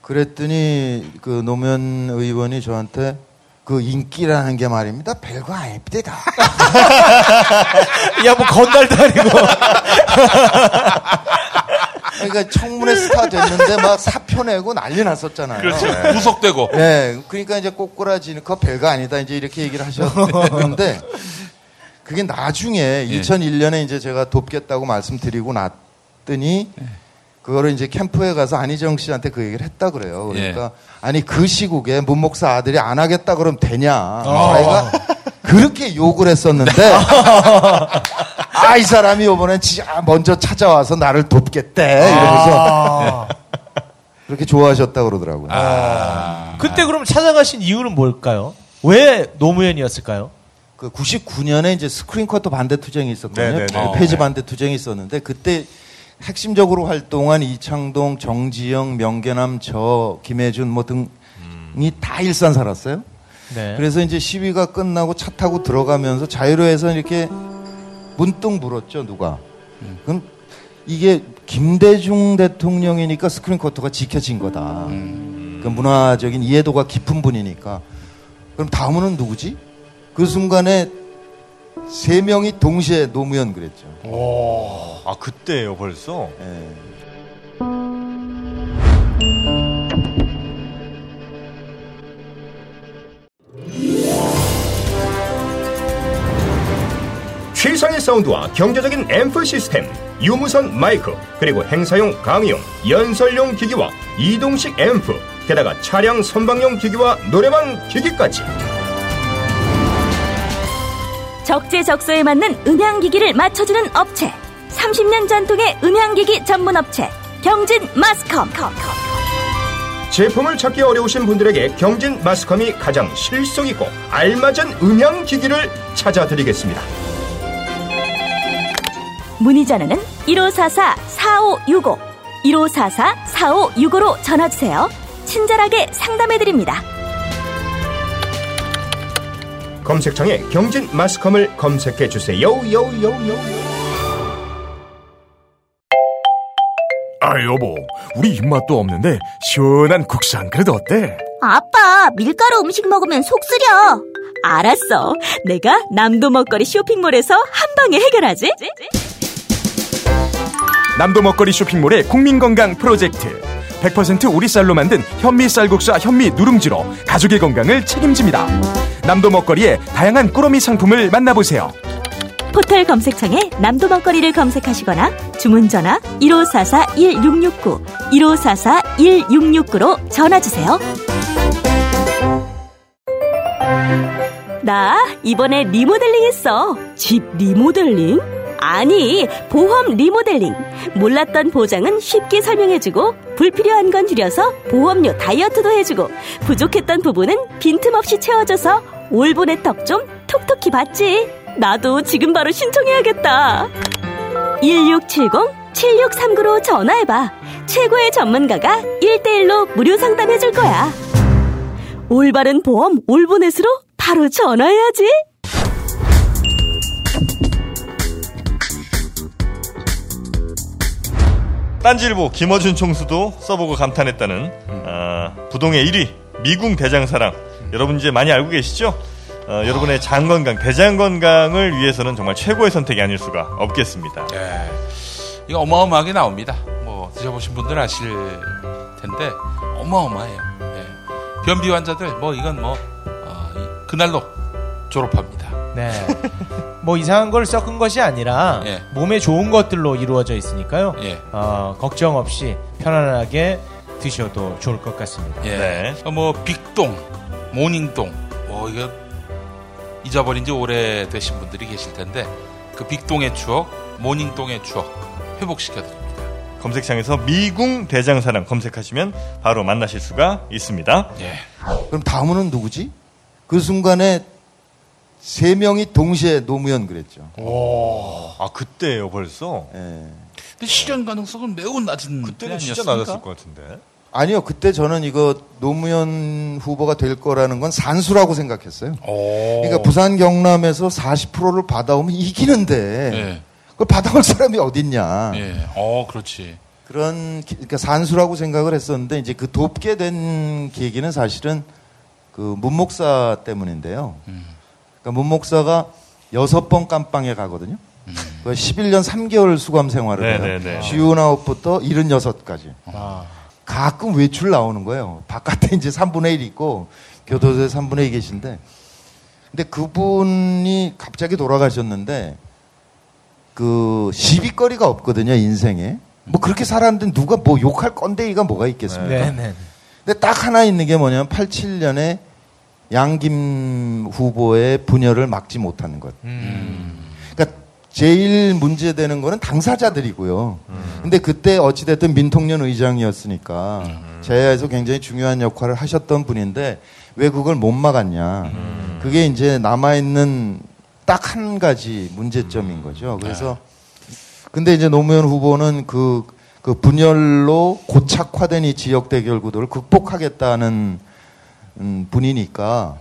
그랬더니 그 노무현 의원이 저한테 그 인기라는 게 말입니다. 별거 아닙니다. <laughs> 야, 뭐 건달도 아니고. <laughs> 그러니까 청문회 스타 됐는데 막 사표 내고 난리 났었잖아요. 그렇죠. 구속되고. 네, 그러니까 이제 꼬꾸라지는 그거 별거 아니다 이제 이렇게 얘기를 하셨는데 <laughs> 그게 나중에 2001년에 이제 제가 돕겠다고 말씀드리고 났더니 그거를 이제 캠프에 가서 안희정 씨한테 그 얘기를 했다 그래요. 그러니까 아니 그 시국에 문 목사 아들이 안 하겠다 그러면 되냐. 자기가 그렇게 욕을 했었는데 <laughs> 아 이 사람이 이번엔 진짜 먼저 찾아와서 나를 돕겠대 이러면서 아. <laughs> 그렇게 좋아하셨다 그러더라고요. 아. 그때 그럼 찾아가신 이유는 뭘까요? 왜 노무현이었을까요? 그 99년에 이제 스크린 쿼터 반대 투쟁이 있었거든요. 네네네. 그 폐지 반대 투쟁이 있었는데 그때 핵심적으로 활동한 이창동, 정지영, 명계남, 저 김혜준 뭐 등이 다 일산 살았어요. 네. 그래서 이제 시위가 끝나고 차 타고 들어가면서 자유로에서 이렇게 문득 물었죠 누가. 그럼 이게 김대중 대통령이니까 스크린 쿼터가 지켜진 거다. 그 문화적인 이해도가 깊은 분이니까. 그럼 다음은 누구지? 그 순간에 세 명이 동시에 노무현 그랬죠. 아 그때예요 벌써. 예. 최상의 사운드와 경제적인 앰프 시스템, 유무선 마이크, 그리고 행사용 강의용, 연설용 기기와 이동식 앰프, 게다가 차량 선방용 기기와 노래방 기기까지. 적재적소에 맞는 음향기기를 맞춰주는 업체 30년 전통의 음향기기 전문 업체 경진 마스컴 제품을 찾기 어려우신 분들에게 경진 마스컴이 가장 실속 있고 알맞은 음향 기기를 찾아드리겠습니다. 문의 전화는 1544-4565 1544-4565로 전화주세요 친절하게 상담해드립니다 검색창에 경진 마스컴을 검색해 주세요. 요요요요. 아 여보 우리 입맛도 없는데 시원한 국산 그래도 어때? 아빠 밀가루 음식 먹으면 속 쓰려 알았어 내가 남도 먹거리 쇼핑몰에서 한 방에 해결하지 남도 먹거리 쇼핑몰의 국민건강 프로젝트. 100% 우리 쌀로 만든 현미 쌀국수와 현미 누룽지로 가족의 건강을 책임집니다. 남도 먹거리의 다양한 꾸러미 상품을 만나보세요. 포털 검색창에 남도 먹거리를 검색하시거나 주문 전화 1544-1669 1544-1669로 전화 주세요. 나 이번에 리모델링 했어. 집 리모델링? 아니 보험 리모델링. 몰랐던 보장은 쉽게 설명해주고 불필요한 건 줄여서 보험료 다이어트도 해주고 부족했던 부분은 빈틈없이 채워줘서 올본의 덕좀 톡톡히 받지. 나도 지금 바로 신청해야겠다. 1670-7639로 전화해봐. 최고의 전문가가 1대1로 무료 상담해줄 거야. 올바른 보험 올보넷으로 바로 전화해야지 딴지일보 김어준 총수도 써보고 감탄했다는 아, 부동의 1위 미궁 대장사랑 여러분 이제 많이 알고 계시죠? 어, 여러분의 장 건강, 대장 건강을 위해서는 정말 최고의 선택이 아닐 수가 없겠습니다. 예. 이거 어마어마하게 나옵니다. 뭐 드셔보신 분들 아실 텐데 어마어마해요. 예. 변비 환자들 뭐 이건 뭐 어, 이- 그날로 졸업합니다. 네. 뭐 이상한 걸 섞은 것이 아니라 예. 몸에 좋은 것들로 이루어져 있으니까요. 예. 어, 걱정 없이 편안하게 드셔도 좋을 것 같습니다. 예. 네. 어, 뭐 빅동, 모닝동, 뭐 이거 잊어버린 지 오래되신 분들이 계실 텐데 그 빅동의 추억, 모닝동의 추억 회복시켜 드립니다. 검색창에서 미궁 대장사랑 검색하시면 바로 만나실 수가 있습니다. 예. 그럼 다음은 누구지? 그 순간에 세 명이 동시에 노무현 그랬죠. 아 그때예요 벌써. 예. 근데 실현 가능성은 매우 낮은 그때는 때 진짜? 낮았을 것 같은데. 아니요, 그때 저는 이거 노무현 후보가 될 거라는 건 산수라고 생각했어요. 오. 그러니까 부산 경남에서 40%를 받아오면 이기는데 예. 그걸 받아올 사람이 어딨냐. 예. 어, 그렇지. 그런 기- 그러니까 산수라고 생각을 했었는데 이제 그 돕게 된 계기는 사실은 그 문목사 때문인데요. 그러니까 문 목사가 여섯 번 깜빵에 가거든요. 그 11년 3개월 수감 생활을 해요. 네네네. 쉬운아웃부터 76까지. 아, 가끔 외출 나오는 거예요. 바깥에 이제 3분의 1 있고 교도소에 3분의 1 계신데 근데 그분이 갑자기 돌아가셨는데 그 시비거리가 없거든요, 인생에. 뭐 그렇게 살았는데 누가 뭐 욕할 건데이가 뭐가 있겠습니까? 네, 네. 근데 딱 하나 있는 게 뭐냐면 87년에 양김 후보의 분열을 막지 못하는 것. 그러니까 제일 문제되는 거는 당사자들이고요. 근데 그때 어찌됐든 민통년 의장이었으니까 제야에서 굉장히 중요한 역할을 하셨던 분인데 왜 그걸 못 막았냐. 그게 이제 남아있는 딱 한 가지 문제점인 거죠. 그래서 근데 이제 노무현 후보는 그, 그 분열로 고착화된 이 지역 대결 구도를 극복하겠다는 음, 분이니까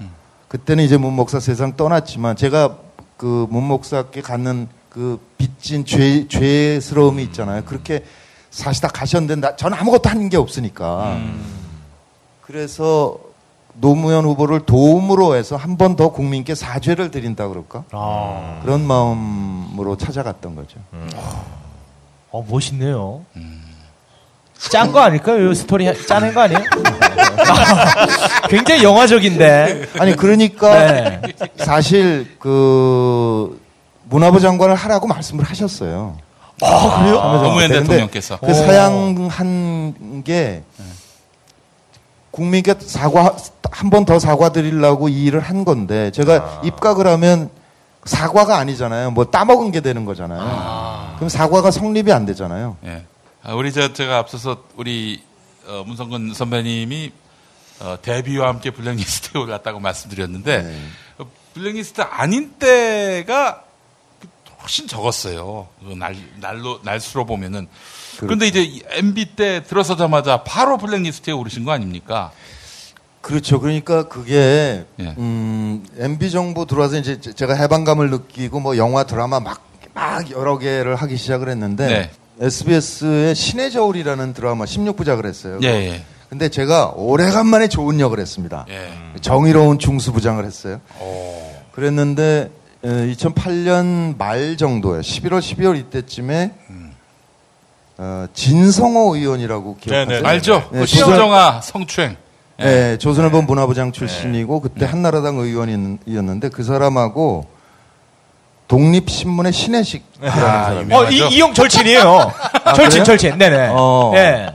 그때는 이제 문 목사 세상 떠났지만 제가 그 문 목사께 갖는 그빚 빚진 죄, 죄스러움이 있잖아요. 그렇게 사시다 가셨는데 나, 저는 아무것도 한 게 없으니까. 그래서 노무현 후보를 도움으로 해서 한 번 더 국민께 사죄를 드린다 그럴까? 아, 그런 마음으로 찾아갔던 거죠. 어, 멋있네요. 짠 거 아닐까요? 이 스토리 하- 짜낸 거 아니에요? <laughs> 굉장히 영화적인데. 아니 그러니까 네. 사실 그 문화부 장관을 하라고 말씀을 하셨어요. 아, 그래요? 노무현 근데 대통령께서. 그 사양한 게 국민께 사과 한 번 더 사과드리려고 이 일을 한 건데 제가 입각을 하면 사과가 아니잖아요. 뭐 따먹은 게 되는 거잖아요. 그럼 사과가 성립이 안 되잖아요. 예. 아, 우리 저 제가 앞서서 우리 어, 문성근 선배님이 어, 데뷔와 함께 블랙리스트에 올랐다고 말씀드렸는데 네. 어, 블랙리스트 아닌 때가 훨씬 적었어요. 그 날, 날로 날수로 보면은. 그런데 이제 MB 때 들어서자마자 바로 블랙리스트에 오르신 거 아닙니까? 그렇죠. 그러니까 그게 예. 음, MB 정부 들어와서 이제 제- 제가 해방감을 느끼고 뭐 영화 드라마 막 막 여러 개를 하기 시작을 했는데 네. SBS의 신의 저울이라는 드라마 16부작을 했어요. 예, 예. 근데 제가 오래간만에 좋은 역을 했습니다. 예. 정의로운 중수부장을 했어요. 오. 그랬는데 2008년 말 정도에 11월 12월 이때쯤에 어, 진성호 의원이라고 기억하세요? 네, 네. 알죠? 네, 그 시정아 성추행. 예. 네, 조선일보 문화부장 출신이고 그때 한나라당 의원이었는데 그 사람하고 독립신문의 신혜식이라는 사람이 어, 이, 이형 절친이에요. <laughs> 절친, 그래요? 절친. 네네. 어. 네.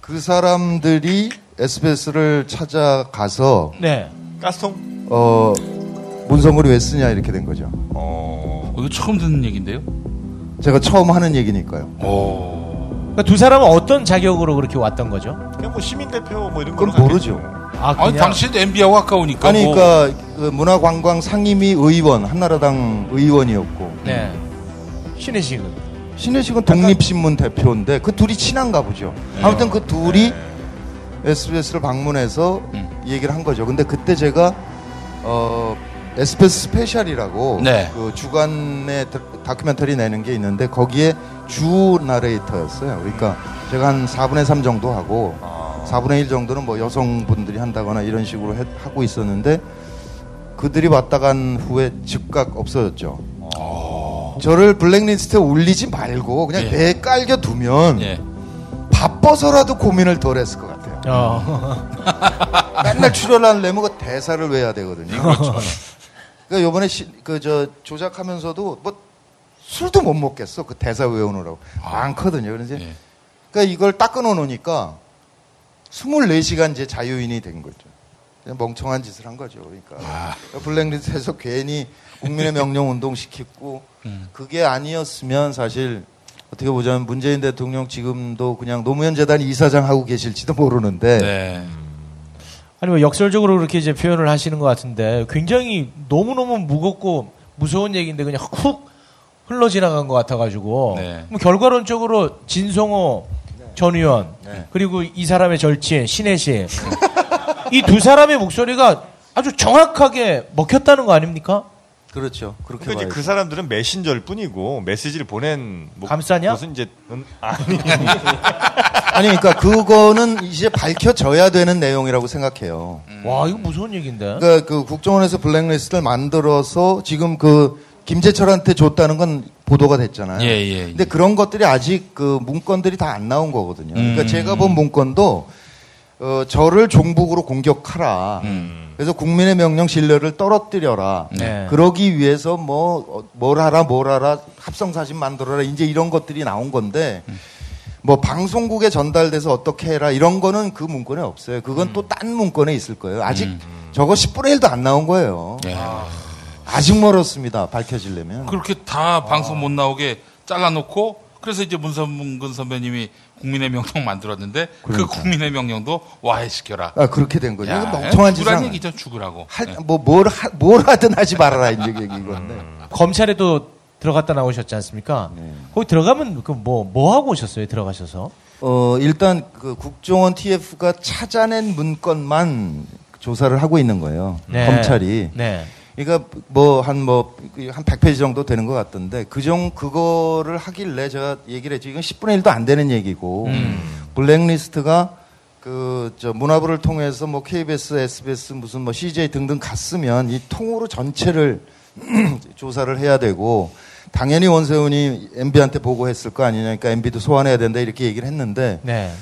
그 사람들이 SBS를 찾아가서 네. 가스통? 어 문성글이 왜 쓰냐 이렇게 된 거죠. 어, 이거 처음 듣는 얘기인데요? 제가 처음 하는 얘기니까요. 오. 그러니까 두 사람은 어떤 자격으로 그렇게 왔던 거죠? 그냥 뭐 시민대표 뭐 이런 그건 거로 모르죠. 아, 아니, 당신 MB하고 가까우니까. 아니 뭐. 그러니까 그 문화관광 상임위 의원 한나라당 의원이었고 네. 신혜식은. 신혜식은 독립신문 대표인데 그 둘이 친한가 보죠. 아무튼 그 둘이 SBS를 방문해서 음. 얘기를 한 거죠. 근데 그때 제가 어 SBS 스페셜이라고 네. 그 주간에 다- 다큐멘터리 내는 게 있는데 거기에 주 나레이터였어요. 그러니까 제가 한 4분의 3 정도 하고 4분의 1 정도는 뭐 여성분들이 한다거나 이런 식으로 해- 하고 있었는데 그들이 왔다 간 후에 즉각 없어졌죠. 저를 블랙리스트에 올리지 말고 그냥 예. 내 깔겨 두면 예. 바빠서라도 고민을 덜 했을 것 같아요. 어. <laughs> 맨날 출연하려면 그 대사를 외워야 되거든요. <laughs> 그렇죠. 그러니까 요번에 그 저 조작하면서도 뭐 술도 못 먹겠어. 그 대사 외우느라고. 많거든요. 그래서 예. 그러니까 이걸 딱 끊어 놓으니까 24시간 제 자유인이 된 거죠. 그냥 멍청한 짓을 한 거죠. 그러니까 블랙리스트에서 괜히 국민의 명령 운동 시켰고 <laughs> 그게 아니었으면 사실 어떻게 보자면 문재인 대통령 지금도 그냥 노무현 재단 이사장 하고 계실지도 모르는데 네. 아니 뭐 역설적으로 그렇게 이제 표현을 하시는 것 같은데 굉장히 너무 너무 무겁고 무서운 얘기인데 그냥 훅 흘러 지나간 것 같아가지고 네. 뭐 결과론적으로 진성호 전 의원 네. 그리고 이 사람의 절친 신혜식 이두 사람의 목소리가 아주 정확하게 먹혔다는 거 아닙니까? 그렇죠. 그렇게 그러니까 이제. 그 사람들은 메신저일 뿐이고 메시지를 보낸 뭐 감싸냐? 무슨 이제 음, 아니 <laughs> 아니 그러니까 그거는 이제 밝혀져야 되는 내용이라고 생각해요. 와 이거 무서운 얘기인데. 그러니까 그 국정원에서 블랙리스트를 만들어서 지금 그 김재철한테 줬다는 건 보도가 됐잖아요. 예, 예, 예. 근데 그런 것들이 아직 그 문건들이 다 안 나온 거거든요. 그러니까 음. 제가 본 문건도 어, 저를 종북으로 공격하라. 음. 그래서 국민의 명령 신뢰를 떨어뜨려라. 네. 그러기 위해서 뭐, 어, 뭘 하라, 뭘 하라, 합성사진 만들어라. 이제 이런 것들이 나온 건데, 뭐, 방송국에 전달돼서 어떻게 해라. 이런 거는 그 문건에 없어요. 그건 또 딴 문건에 있을 거예요. 아직 저거 10분의 1도 안 나온 거예요. 예. 아직 멀었습니다. 밝혀지려면. 그렇게 다 방송 못 나오게 잘라놓고 그래서 이제 문선근 선배님이 국민의 명령 만들었는데 그 그러니까. 국민의 명령도 와해시켜라. 아, 그렇게 된 거죠. 이거 멍청한 짓을 죽으란 한 얘기죠, 죽으라고. 할, 예. 뭐, 뭘, 하, 뭘 하든 하지 말아라. 이제 이건데. 검찰에도 들어갔다 나오셨지 않습니까? 네. 거기 들어가면 그뭐뭐 하고 오셨어요? 들어가셔서? 어, 일단 그 국정원 TF가 찾아낸 문건만 조사를 하고 있는 거예요. 네. 검찰이. 네. 그러니까 뭐 한 뭐 한 100페이지 정도 되는 것 같던데 그정 그거를 하길래 제가 얘기를 했죠. 이건 10분의 1도 안 되는 얘기고 음. 블랙리스트가 그 저 문화부를 통해서 뭐 KBS, SBS 무슨 뭐 CJ 등등 갔으면 이 통으로 전체를 <clears throat> 조사를 해야 되고 당연히 원세훈이 MB한테 보고했을 거 아니냐니까 MB도 소환해야 된다 이렇게 얘기를 했는데 네.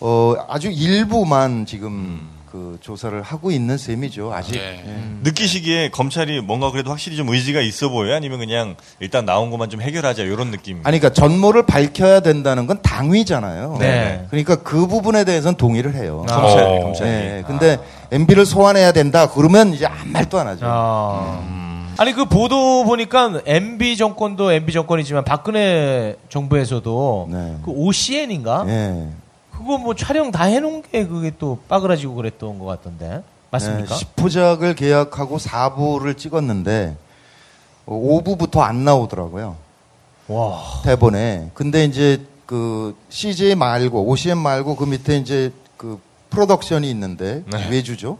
어 아주 일부만 지금 그 조사를 하고 있는 셈이죠. 아직. 네. 예. 느끼시기에 검찰이 뭔가 그래도 확실히 좀 의지가 있어 보여요? 아니면 그냥 일단 나온 것만 좀 해결하자 이런 느낌? 아니 그러니까 전모를 밝혀야 된다는 건 당위잖아요. 네. 그러니까 그 부분에 대해서는 동의를 해요. 아. 검찰, 어. 검찰이. 네. 근데 MB를 소환해야 된다 그러면 이제 아무 말도 안 하죠. 아. 음. 아니 그 보도 보니까 MB 정권도 MB 정권이지만 박근혜 정부에서도 네. 그 OCN인가 예. 그거 뭐 촬영 다 해놓은 게 그게 또 빠그라지고 그랬던 것 같던데 맞습니까? 네, 10부작을 계약하고 4부를 찍었는데 5부부터 안 나오더라고요. 와. 대본에. 근데 이제 그 CJ 말고 OCN 말고 그 밑에 이제 그 프로덕션이 있는데 네. 외주죠.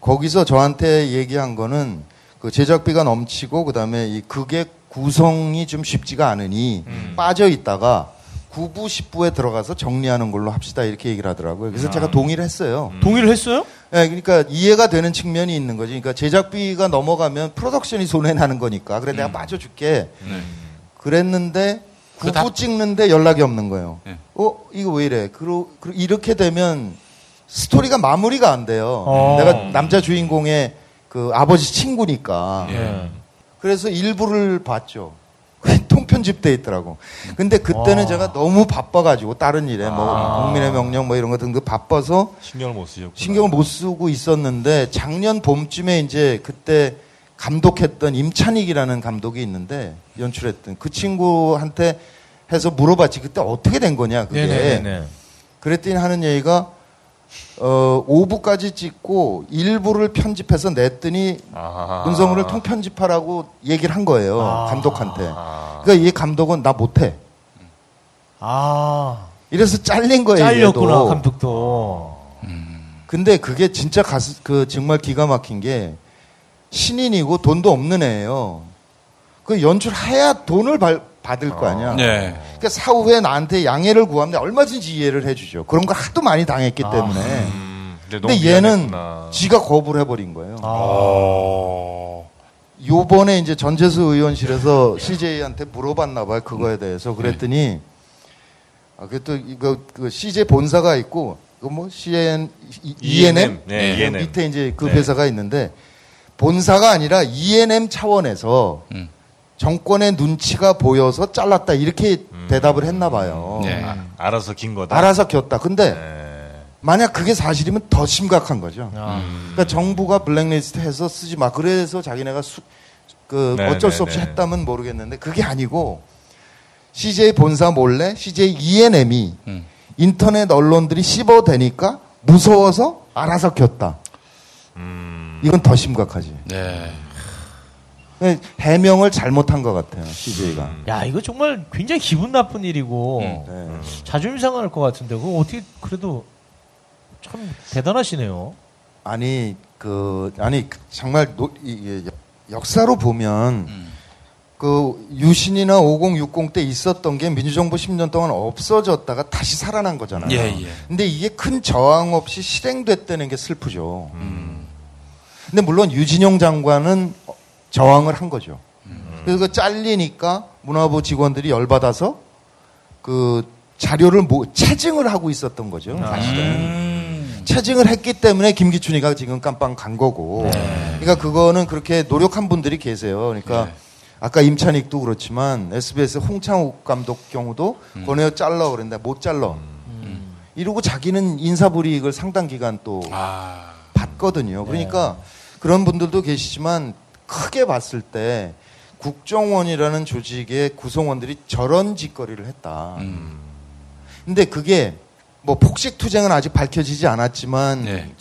거기서 저한테 얘기한 거는 그 제작비가 넘치고 그다음에 이 극의 구성이 좀 쉽지가 않으니 빠져 있다가 9부 10부에 들어가서 정리하는 걸로 합시다 이렇게 얘기를 하더라고요. 그래서 제가 동의를 했어요. 동의를 했어요? 네, 그러니까 이해가 되는 측면이 있는 거지. 그러니까 제작비가 넘어가면 프로덕션이 손해 나는 거니까. 그래 내가 빠져줄게. 네. 그랬는데 그 9부 다- 찍는데 연락이 없는 거예요. 네. 어 이거 왜 이래? 그러, 그- 이렇게 되면 스토리가 마무리가 안 돼요. 어. 내가 남자 주인공의 그 아버지 친구니까. 예. 그래서 일부를 봤죠. 통편집돼 있더라고. 근데 그때는 와. 제가 너무 바빠가지고 다른 일에 뭐 아. 국민의 명령 뭐 이런 거 등등 바빠서 신경을 못 쓰셨구나. 신경을 못 쓰고 있었는데 작년 봄쯤에 이제 그때 감독했던 임찬익이라는 감독이 있는데 연출했던 그 친구한테 해서 물어봤지 그때 어떻게 된 거냐 그게 네네네. 그랬더니 하는 얘기가 어 5부까지 찍고 일부를 편집해서 냈더니 아. 문성우를 통편집하라고 얘기를 한 거예요 아. 감독한테 아. 그러니까 이 감독은 나 못해 아 이래서 잘린 거예요 잘렸구나 얘도. 감독도. 근데 그게 진짜 가스 그 정말 기가 막힌 게 신인이고 돈도 없는 애예요. 그 연출해야 돈을 받- 받을 거 아니야. 네. 그러니까 사후에 나한테 양해를 구하면 얼마든지 이해를 해주죠. 그런 걸 하도 많이 당했기 아. 때문에. 음, 근데, 근데 얘는 미안했구나. 지가 거부를 해버린 거예요. 아. 어. 요번에 이제 전재수 의원실에서 CJ한테 물어봤나 봐요. 그거에 대해서. 그랬더니, 아, 그 또, 이거, 그 CJ 본사가 있고, 그 뭐, CN, ENM? 네, 네. ENM. 밑에 이제 그 네. 회사가 있는데, 본사가 아니라 ENM 차원에서 음. 정권의 눈치가 보여서 잘랐다. 이렇게 대답을 했나 봐요. 네. 아, 알아서 긴 거다. 알아서 겼다. 근데 네. 만약 그게 사실이면 더 심각한 거죠. 아. 그러니까 정부가 블랙리스트 해서 쓰지 마. 그래서 자기네가 수, 그 네, 어쩔 네, 수 없이 네. 했다면 모르겠는데 그게 아니고 CJ 본사 몰래 CJ ENM이 음. 인터넷 언론들이 씹어대니까 무서워서 알아서 겼다. 음. 이건 더 심각하지. 네. 해명을 잘못한 것 같아요. CJ가. 음. 야 이거 정말 굉장히 기분 나쁜 일이고 음. 네. 자존심 상할 것 같은데 그거 어떻게 그래도 참 대단하시네요. 아니 그 아니 그 정말 노, 이, 이, 역사로 보면 음. 그 유신이나 5060 때 있었던 게 민주정부 10년 동안 없어졌다가 다시 살아난 거잖아요. 예, 예. 근데 이게 큰 저항 없이 실행됐다는 게 슬프죠. 음. 근데 물론 유진용 장관은 저항을 한 거죠. 음. 그래서 그 잘리니까 문화부 직원들이 열받아서 그 자료를 뭐 체증을 하고 있었던 거죠. 사실은. 음. 체증을 했기 때문에 김기춘이가 지금 깜빵 간 거고. 그러니까 그거는 그렇게 노력한 분들이 계세요. 그러니까 네. 아까 임찬익도 그렇지만 SBS 홍창욱 감독 경우도 음. 권해요 잘라 그랬는데 못 잘라. 이러고 자기는 인사불이익을 상당 기간 또 아. 받거든요. 그러니까 그런 분들도 계시지만 크게 봤을 때 국정원이라는 조직의 구성원들이 저런 짓거리를 했다. 음. 근데 그게 뭐 폭식 투쟁은 아직 밝혀지지 않았지만 네.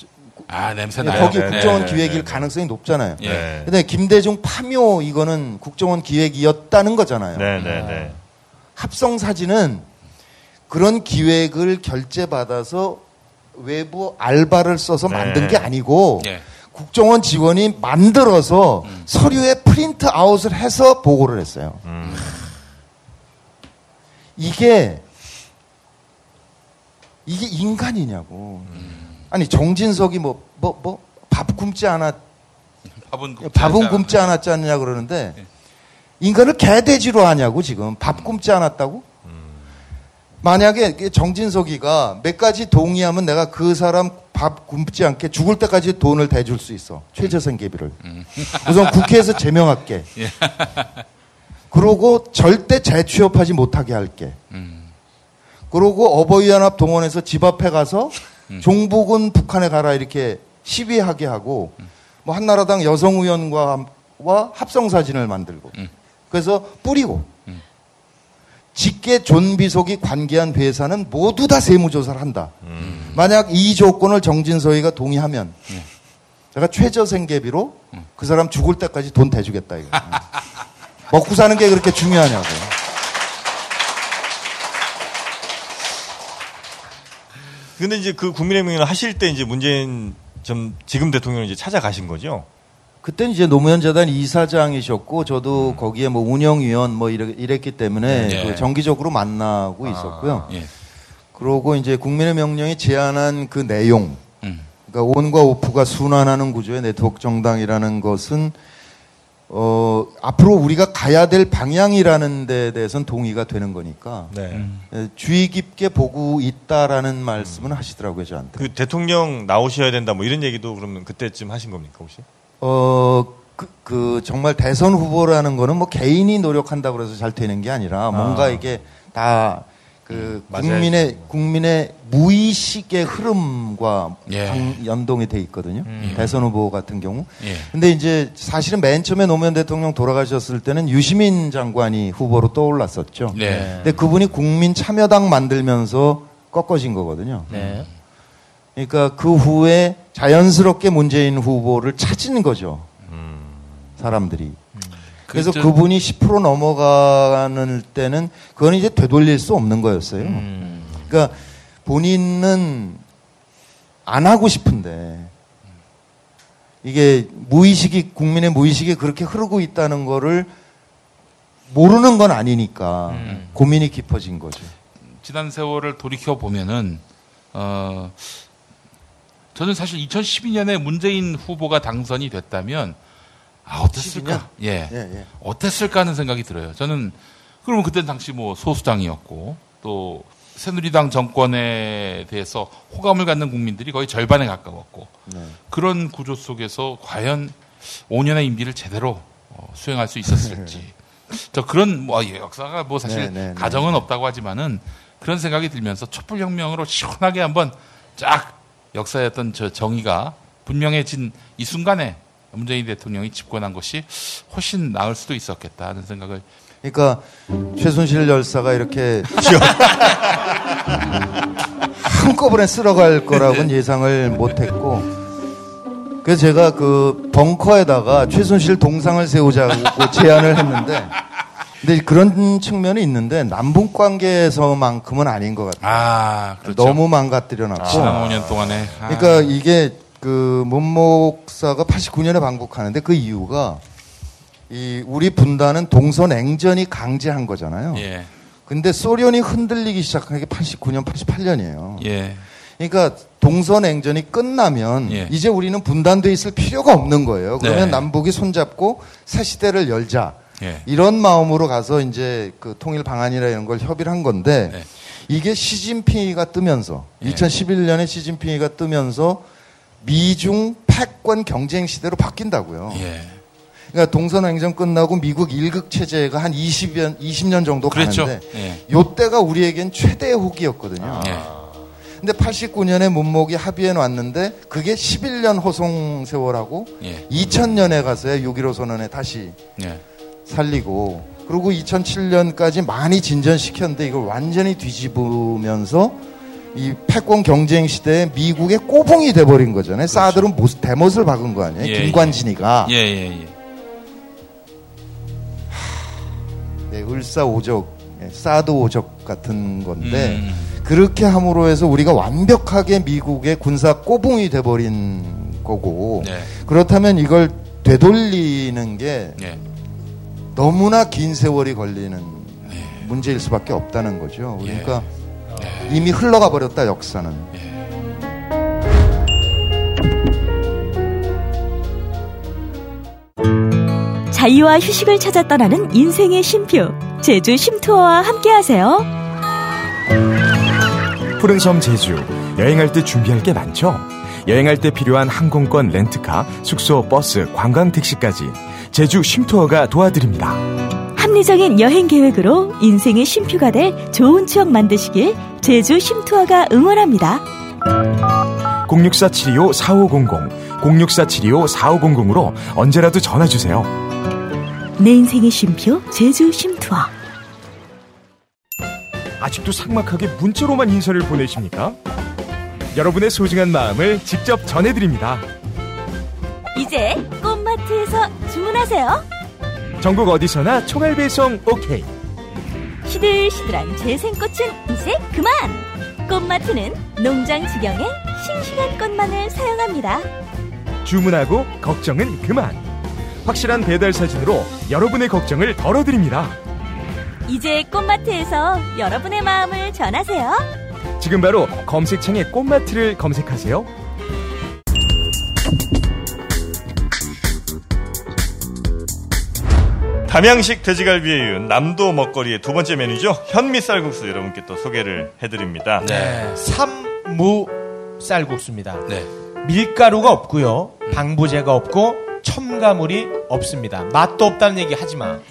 아, 냄새 네, 나요. 거기 네, 국정원 네, 기획일 네, 네. 가능성이 높잖아요. 예. 네. 근데 김대중 파묘 이거는 국정원 기획이었다는 거잖아요. 네, 네, 네. 합성 사진은 그런 기획을 결제받아서 외부 알바를 써서 네. 만든 게 아니고 예. 국정원 직원이 만들어서 서류에 프린트 아웃을 해서 보고를 했어요. 이게 이게 인간이냐고. 아니 정진석이 뭐 뭐 뭐 밥 굶지 않았 밥은 굶지 밥은 굶지 않았지 않느냐 그러는데 인간을 개돼지로 하냐고 지금 밥 굶지 않았다고? 만약에 정진석이가 몇 가지 동의하면 내가 그 사람 밥 굶지 않게 죽을 때까지 돈을 대줄 수 있어. 최저생계비를. 우선 국회에서 제명할게. <laughs> 그러고 절대 재취업하지 못하게 할게. 그러고 어버이연합 동원해서 집 앞에 가서 종북은 북한에 가라 이렇게 시위하게 하고 뭐 한나라당 여성 의원과 와 합성 사진을 만들고. 그래서 뿌리고 직계 존비속이 관계한 회사는 모두 다 세무조사를 한다. 만약 이 조건을 정진서희가 동의하면 제가 최저생계비로 그 사람 죽을 때까지 돈 대주겠다 이거. <laughs> 먹고 사는 게 그렇게 중요하냐고. 근데 이제 그 국민의힘을 하실 때 이제 문재인 좀 지금 대통령을 이제 찾아가신 거죠? 그때는 이제 노무현 재단 이사장이셨고 저도 거기에 뭐 운영위원 뭐 이랬, 이랬기 때문에 네. 그 정기적으로 만나고 있었고요. 예. 그러고 이제 국민의 명령이 제안한 그 내용, 음. 그러니까 온과 오프가 순환하는 구조의 네트워크 정당이라는 것은 어 앞으로 우리가 가야 될 방향이라는 데 대해서는 동의가 되는 거니까 네. 에, 주의 깊게 보고 있다라는 말씀은 하시더라고요 저한테. 그 대통령 나오셔야 된다 뭐 이런 얘기도 그러면 그때쯤 하신 겁니까 혹시? 어, 그, 그 정말 대선 후보라는 거는 뭐 개인이 노력한다고 그래서 잘 되는 게 아니라 뭔가 이게 다그 맞아요. 국민의 국민의 무의식의 흐름과 예. 방- 연동이 돼 있거든요. 대선 후보 같은 경우. 예. 근데 이제 사실은 맨 처음에 노무현 대통령 돌아가셨을 때는 유시민 장관이 후보로 떠올랐었죠. 네. 근데 그분이 국민 참여당 만들면서 꺾어진 거거든요. 네. 그러니까 그 후에 자연스럽게 문재인 후보를 찾은 거죠. 사람들이. 그래서 그 저- 그분이 10% 넘어가는 때는 그건 이제 되돌릴 수 없는 거였어요. 그러니까 본인은 안 하고 싶은데 이게 무의식이 국민의 무의식이 그렇게 흐르고 있다는 거를 모르는 건 아니니까 고민이 깊어진 거죠. 지난 세월을 돌이켜 보면은 어 저는 사실 2012년에 문재인 후보가 당선이 됐다면 아 어땠을까? 예. 예, 예. 어땠을까 하는 생각이 들어요. 저는 그러면 그때 당시 뭐 소수당이었고 또 새누리당 정권에 대해서 호감을 갖는 국민들이 거의 절반에 가까웠고 네. 그런 구조 속에서 과연 5년의 임기를 제대로 어, 수행할 수 있었을지 <laughs> 저 그런 뭐 예, 역사가 뭐 사실 네, 네, 네. 가정은 없다고 하지만은 그런 생각이 들면서 촛불혁명으로 시원하게 한번 쫙 역사의 어떤 저 정의가 분명해진 이 순간에 문재인 대통령이 집권한 것이 훨씬 나을 수도 있었겠다 하는 생각을 그러니까 최순실 열사가 이렇게 <laughs> 한꺼번에 쓸어갈 거라고는 예상을 못했고 그래서 제가 그 벙커에다가 최순실 동상을 세우자고 <laughs> 제안을 했는데 근데 그런 측면이 있는데 남북 관계에서만큼은 아닌 것 같아요. 아 그렇죠. 너무 망가뜨려 놨고 지난 5년 동안에 아, 그러니까 이게 그 문목사가 89년에 방북하는데 그 이유가 이 우리 분단은 동서 냉전이 강제한 거잖아요. 예, 근데 소련이 흔들리기 시작한 게 89년, 88년이에요. 예, 그러니까 동서 냉전이 끝나면 예. 이제 우리는 분단돼 있을 필요가 없는 거예요. 그러면 네. 남북이 손잡고 새 시대를 열자. 예. 이런 마음으로 가서 이제 그 통일 방안이나 이런 걸 협의를 한 건데 네. 이게 시진핑이가 뜨면서 예. 2011년에 시진핑이가 뜨면서 미중 패권 경쟁 시대로 바뀐다고요. 예. 그러니까 동서냉전 끝나고 미국 일극 체제가 한 20년 20년 정도 그랬죠. 가는데 예. 요때가 우리에겐 최대 호기였거든요. 예. 근데 89년에 문목이 합의해 놨는데 그게 11년 호송 세월하고 예. 2000년에 가서야 6.15 선언에 다시 예. 살리고 그리고 2007년까지 많이 진전시켰는데 이걸 완전히 뒤집으면서 이 패권 경쟁 시대에 미국의 꼬봉이 돼버린 거잖아요. 사들은 모습, 대못을 박은 거 아니에요. 예, 김관진이가 예, 예, 예. 네, 을사오적, 예, 사드 오적 같은 건데 음. 그렇게 함으로 해서 우리가 완벽하게 미국의 군사 꼬봉이 돼버린 거고 네. 그렇다면 이걸 되돌리는 게 예. 너무나 긴 세월이 걸리는 문제일 수밖에 없다는 거죠. 그러니까 이미 흘러가 버렸다 역사는. 자유와 휴식을 찾아 떠나는 인생의 쉼표. 제주 쉼투어와 함께하세요. 푸른 섬 제주 여행할 때 준비할 게 많죠. 여행할 때 필요한 항공권 렌트카, 숙소, 버스, 관광 택시까지 제주 쉼투어가 도와드립니다. 합리적인 여행 계획으로 인생의 쉼표가 될 좋은 추억 만드시길 제주 쉼투어가 응원합니다. 064-725-4500, 064-725-4500으로 언제라도 전화 주세요. 내 인생의 쉼표 제주 쉼투어. 아직도 삭막하게 문자로만 인사를 보내십니까? 여러분의 소중한 마음을 직접 전해드립니다. 이제 꽃마트에서 주문하세요. 전국 어디서나 총알 배송 오케이. 시들시들한 재생꽃은 이제 그만! 꽃마트는 농장 지경의 싱싱한 꽃만을 사용합니다. 주문하고 걱정은 그만. 확실한 배달 사진으로 여러분의 걱정을 덜어드립니다. 이제 꽃마트에서 여러분의 마음을 전하세요. 지금 바로 검색창에 꽃마트를 검색하세요. 담양식 돼지갈비에 이은 남도 먹거리의 두 번째 메뉴죠. 현미 쌀국수 여러분께 또 소개를 해드립니다. 네. 삼무 쌀국수입니다. 네. 밀가루가 없고요. 방부제가 없고 첨가물이 없습니다. 맛도 없다는 얘기 하지 마. <laughs>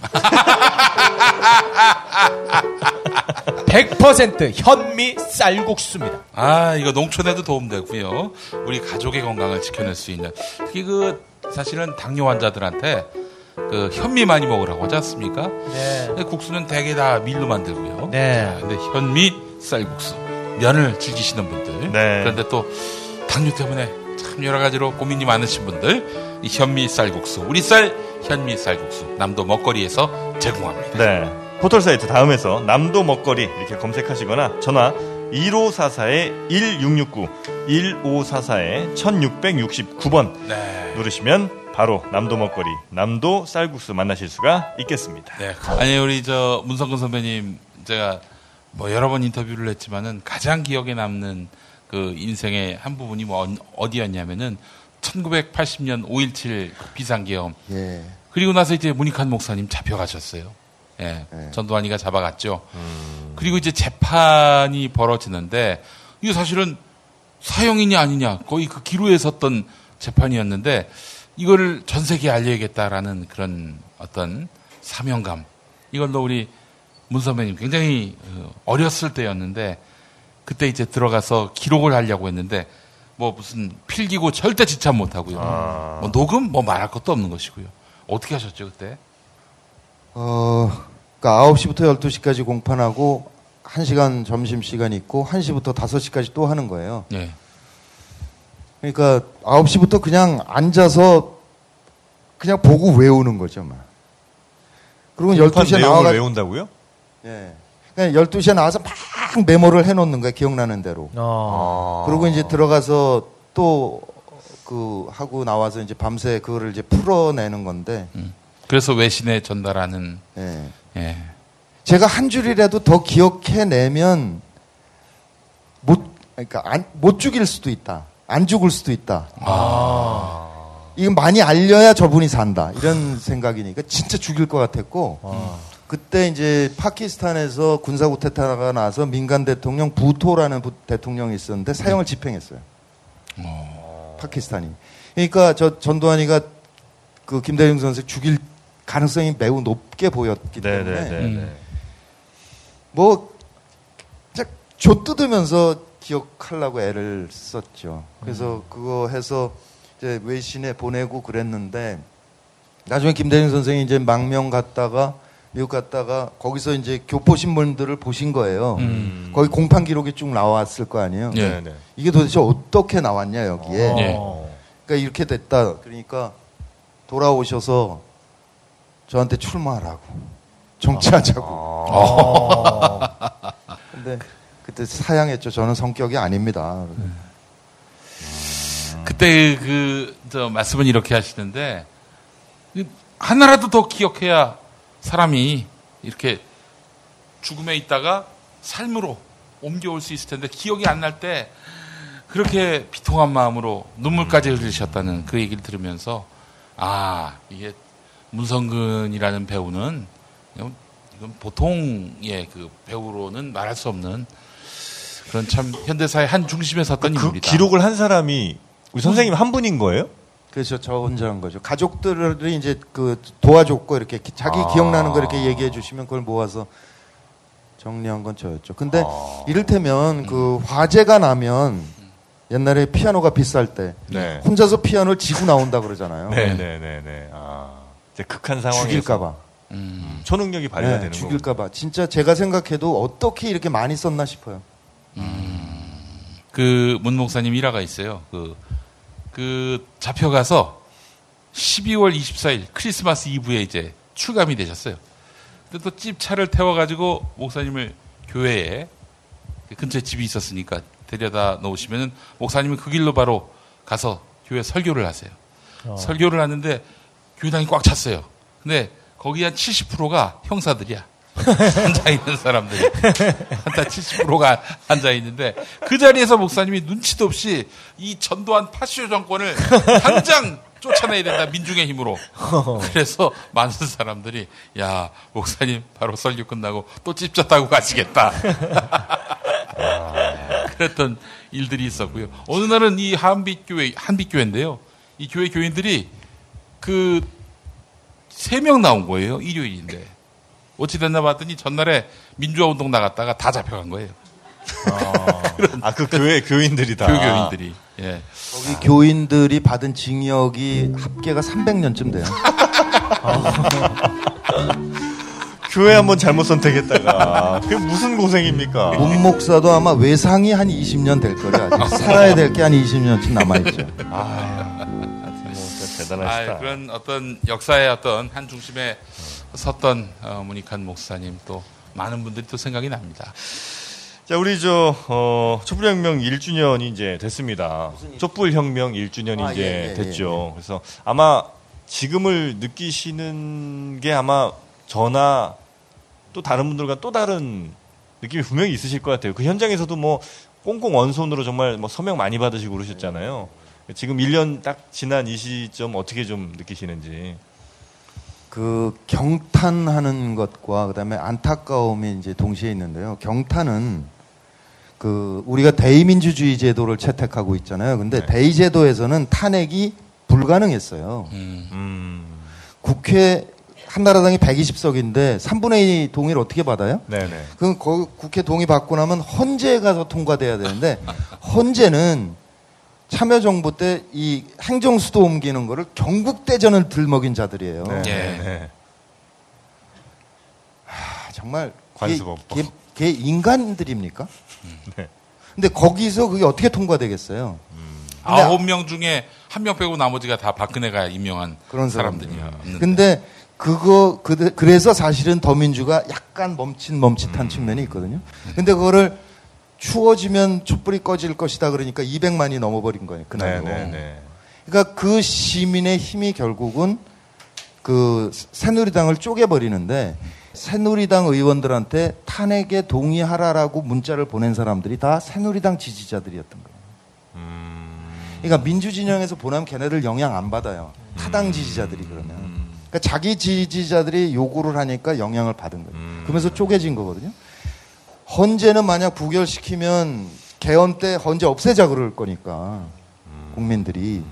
100% 현미 쌀국수입니다. 아, 이거 농촌에도 도움되고요. 우리 가족의 건강을 지켜낼 수 있는. 특히 그, 사실은 당뇨 환자들한테 그 현미 많이 먹으라고 하지 않습니까? 네. 근데 국수는 대개 다 밀로 만들고요. 네. 자, 근데 현미 쌀국수. 면을 즐기시는 분들. 네. 그런데 또 당뇨 때문에 참 여러 가지로 고민이 많으신 분들. 이 현미 쌀국수. 우리 쌀 현미 쌀국수. 남도 먹거리에서 제공합니다. 네. 포털 사이트 다음에서 남도 먹거리 이렇게 검색하시거나 전화 1544-1669, 1544-1669번 네. 누르시면 바로 남도 먹거리, 남도 쌀국수 만나실 수가 있겠습니다. 네. 아니 우리 저 문성근 선배님 제가 뭐 여러 번 인터뷰를 했지만은 가장 기억에 남는 그 인생의 한 부분이 뭐 언- 어디였냐면은 1980년 5.17 비상계엄 예. 그리고 나서 이제 문익환 목사님 잡혀가셨어요. 예. 네. 전두환이가 잡아갔죠. 그리고 이제 재판이 벌어지는데 이게 사실은 사형이냐 아니냐 거의 그 기로에 섰던 재판이었는데 이거를 전 세계에 알려야겠다라는 그런 어떤 사명감 이걸로 우리 문 선배님 굉장히 어, 어렸을 때였는데 그때 이제 들어가서 기록을 하려고 했는데 뭐 무슨 필기고 절대 지참 못 하고요. 뭐 녹음 뭐 말할 것도 없는 것이고요. 어떻게 하셨죠 그때? 어, 그러니까 9시부터 12시까지 공판하고 1시간 점심 시간 있고 1시부터 5시까지 또 하는 거예요. 예. 그러니까 9시부터 그냥 앉아서 그냥 보고 외우는 거죠, 막. 그리고 12시에 내용을 나와가 외운다고요? 예. 그냥 12시에 나와서 막 메모를 해 놓는 거예요. 기억나는 대로. 어. 그리고 이제 들어가서 또 그 하고 나와서 이제 밤새 그거를 이제 풀어내는 건데. 그래서 외신에 전달하는 예. 예. 제가 한 줄이라도 더 기억해내면 못 그러니까 안, 못 죽일 수도 있다. 안 죽을 수도 있다. 이건 많이 알려야 저분이 산다. 이런 생각이니까 진짜 죽일 것 같았고 그때 이제 파키스탄에서 군사 구테타가 나서 민간 대통령 부토라는 부- 대통령이 있었는데 사형을 집행했어요. 파키스탄이. 그러니까 저 전두환이가 그 김대중 선생 죽일 가능성이 매우 높게 보였기 때문에 네네네. 뭐, 진짜 조 뜯으면서 기억하려고 애를 썼죠. 그래서 그거 해서 이제 외신에 보내고 그랬는데, 나중에 김대중 선생이 이제 망명 갔다가, 미국 갔다가, 거기서 이제 교포 신문들을 보신 거예요. 거기 공판 기록이 쭉 나왔을 거 아니에요. 예. 네네. 이게 도대체 어떻게 나왔냐, 여기에. 예. 그러니까 이렇게 됐다. 그러니까 돌아오셔서 저한테 출마하라고. 정치하자고. 근데 그때 사양했죠. 저는 성격이 아닙니다. 그때 그, 저, 말씀은 이렇게 하시는데, 그 하나라도 더 기억해야 사람이 이렇게 죽음에 있다가 삶으로 옮겨올 수 있을 텐데, 기억이 안 날 때, 그렇게 비통한 마음으로 눈물까지 흘리셨다는 그 얘기를 들으면서, 아, 이게 문성근이라는 배우는, 이건 보통의 그 배우로는 말할 수 없는 그런 참 현대사의 한 중심에 섰던 그 인물이다. 기록을 한 사람이 우리 선생님 한 분인 거예요? 그래서 저 혼자 한 거죠. 가족들이 이제 그 도와줬고 이렇게 기- 자기 아. 기억나는 거 이렇게 얘기해 주시면 그걸 모아서 정리한 건 저였죠. 근데 아. 이를테면 그 화재가 나면 옛날에 피아노가 비쌀 때 네. 혼자서 피아노를 지고 나온다 그러잖아요. 네, 네, 네, 네. 아, 이제 극한 상황에서 죽일까봐. 음. 초능력이 발휘되는 네, 거. 죽일까봐. 진짜 제가 생각해도 어떻게 이렇게 많이 썼나 싶어요. 그문 목사님 일화가 있어요. 그, 그 잡혀가서 12월 24일 크리스마스 이브에 이제 출감이 되셨어요. 근데 또 집 차를 태워가지고 목사님을 교회에 그 근처에 집이 있었으니까 데려다 놓으시면은 목사님은 그 길로 바로 가서 교회 설교를 하세요. 설교를 하는데 교회당이 꽉 찼어요. 근데 거기 한 70%가 형사들이야. 앉아 있는 사람들이. 한다 70%가 앉아 있는데 그 자리에서 목사님이 눈치도 없이 이 전두환 파시오 정권을 당장 쫓아내야 된다 민중의 힘으로. 그래서 많은 사람들이 야 목사님 바로 설교 끝나고 또 타고 가시겠다. 그랬던 일들이 있었고요. 어느 날은 이 한빛교회 한빛교회인데요. 이 교회 교인들이 그 세 명 나온 거예요 일요일인데 어찌 됐나 봤더니 전날에 민주화 운동 나갔다가 다 잡혀간 거예요. 아, 그 교회 교인들이 다. 교회 교인들이. 예. 거기 교인들이 받은 징역이 합계가 300년쯤 돼요. <laughs> 교회 한번 잘못 선택했다가. 그게 무슨 고생입니까? 문 목사도 아마 외상이 한 20년 될 거예요. 아직 살아야 될 게 한 20년쯤 남아 있죠. 아, 하여튼 뭐 진짜 아, 대단하시다. 그런 어떤 역사의 어떤 한 중심에 섰던 어, 문익한 목사님 또 많은 분들이 또 생각이 납니다. 자, 우리 저, 어, 촛불혁명 1주년이 이제 됐습니다. 촛불혁명 1주년이 아, 이제 예, 예, 됐죠. 그래서 아마 지금을 느끼시는 게 아마 저나 또 다른 분들과 또 다른 느낌이 분명히 있으실 것 같아요. 그 현장에서도 뭐 꽁꽁 원손으로 정말 뭐 서명 많이 받으시고 그러셨잖아요. 지금 1년 딱 지난 이 시점 어떻게 좀 느끼시는지. 그 경탄하는 것과 그다음에 안타까움이 이제 동시에 있는데요. 경탄은 그 우리가 대의민주주의 제도를 채택하고 있잖아요. 근데 네. 대의 제도에서는 탄핵이 불가능했어요. 음. 음, 국회 한나라당이 120석인데 3분의 2 동의를 어떻게 받아요? 네네. 그럼 거- 국회 동의 받고 나면 헌재가 더 통과돼야 되는데 헌재는 참여정부 때 이 행정수도 옮기는 거를 경국대전을 들먹인 자들이에요. 네, 예. 네. 아, 정말 관습업법. 걔, 걔, 걔 인간들입니까? 네. 근데 거기서 그게 어떻게 통과되겠어요? 근데 아홉 명 중에 한 명 빼고 나머지가 다 박근혜가 임명한 그런 사람들이요. 근데 그거 그, 그래서 사실은 더민주가 약간 멈칫 멈칫한 측면이 있거든요. 근데 그거를 추워지면 촛불이 꺼질 것이다 그러니까 200만이 넘어버린 거예요 그날로. 네네네. 그러니까 그 시민의 힘이 결국은 그 새누리당을 쪼개버리는데 새누리당 의원들한테 탄핵에 동의하라라고 문자를 보낸 사람들이 다 새누리당 지지자들이었던 거예요. 그러니까 민주진영에서 보내면 걔네들 영향 안 받아요. 타당 지지자들이 그러면. 그러니까 자기 지지자들이 요구를 하니까 영향을 받은 거예요. 그러면서 쪼개진 거거든요. 헌재는 만약 부결시키면 개헌 때 헌재 없애자 그럴 거니까 국민들이.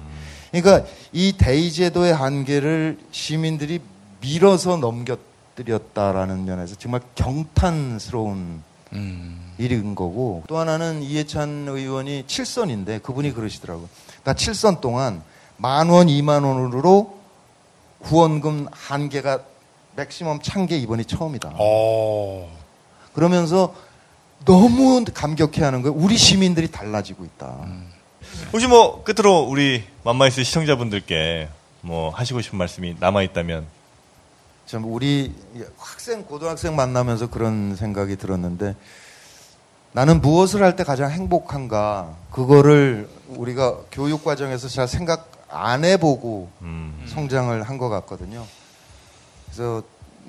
그러니까 이 대의제도의 한계를 시민들이 밀어서 넘겨뜨렸다라는 면에서 정말 경탄스러운 음. 일인 거고 또 하나는 이해찬 의원이 7선인데 그분이 그러시더라고요. 나 7선 동안 만 원, 2만 원으로 후원금 한계가 맥시멈 찬 게 이번이 처음이다. 어. 그러면서 너무 감격해하는 거예요. 우리 시민들이 달라지고 있다. 혹시 뭐 끝으로 우리 맘마이스 시청자분들께 뭐 하시고 싶은 말씀이 남아 있다면 참 우리 학생 고등학생 만나면서 그런 생각이 들었는데 나는 무엇을 할 때 가장 행복한가 그거를 우리가 교육 과정에서 잘 생각 안 해보고 성장을 한 것 같거든요. 그래서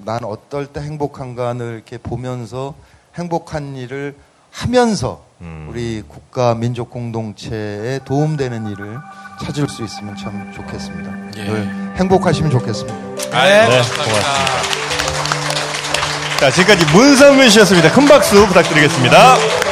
난 어떨 때 행복한가를 이렇게 보면서 행복한 일을 하면서 우리 국가 민족 공동체에 도움되는 일을 찾을 수 있으면 참 좋겠습니다. 예. 늘 행복하시면 좋겠습니다. 네, 고맙습니다. 자, 지금까지 문상민 씨였습니다. 큰 박수 부탁드리겠습니다.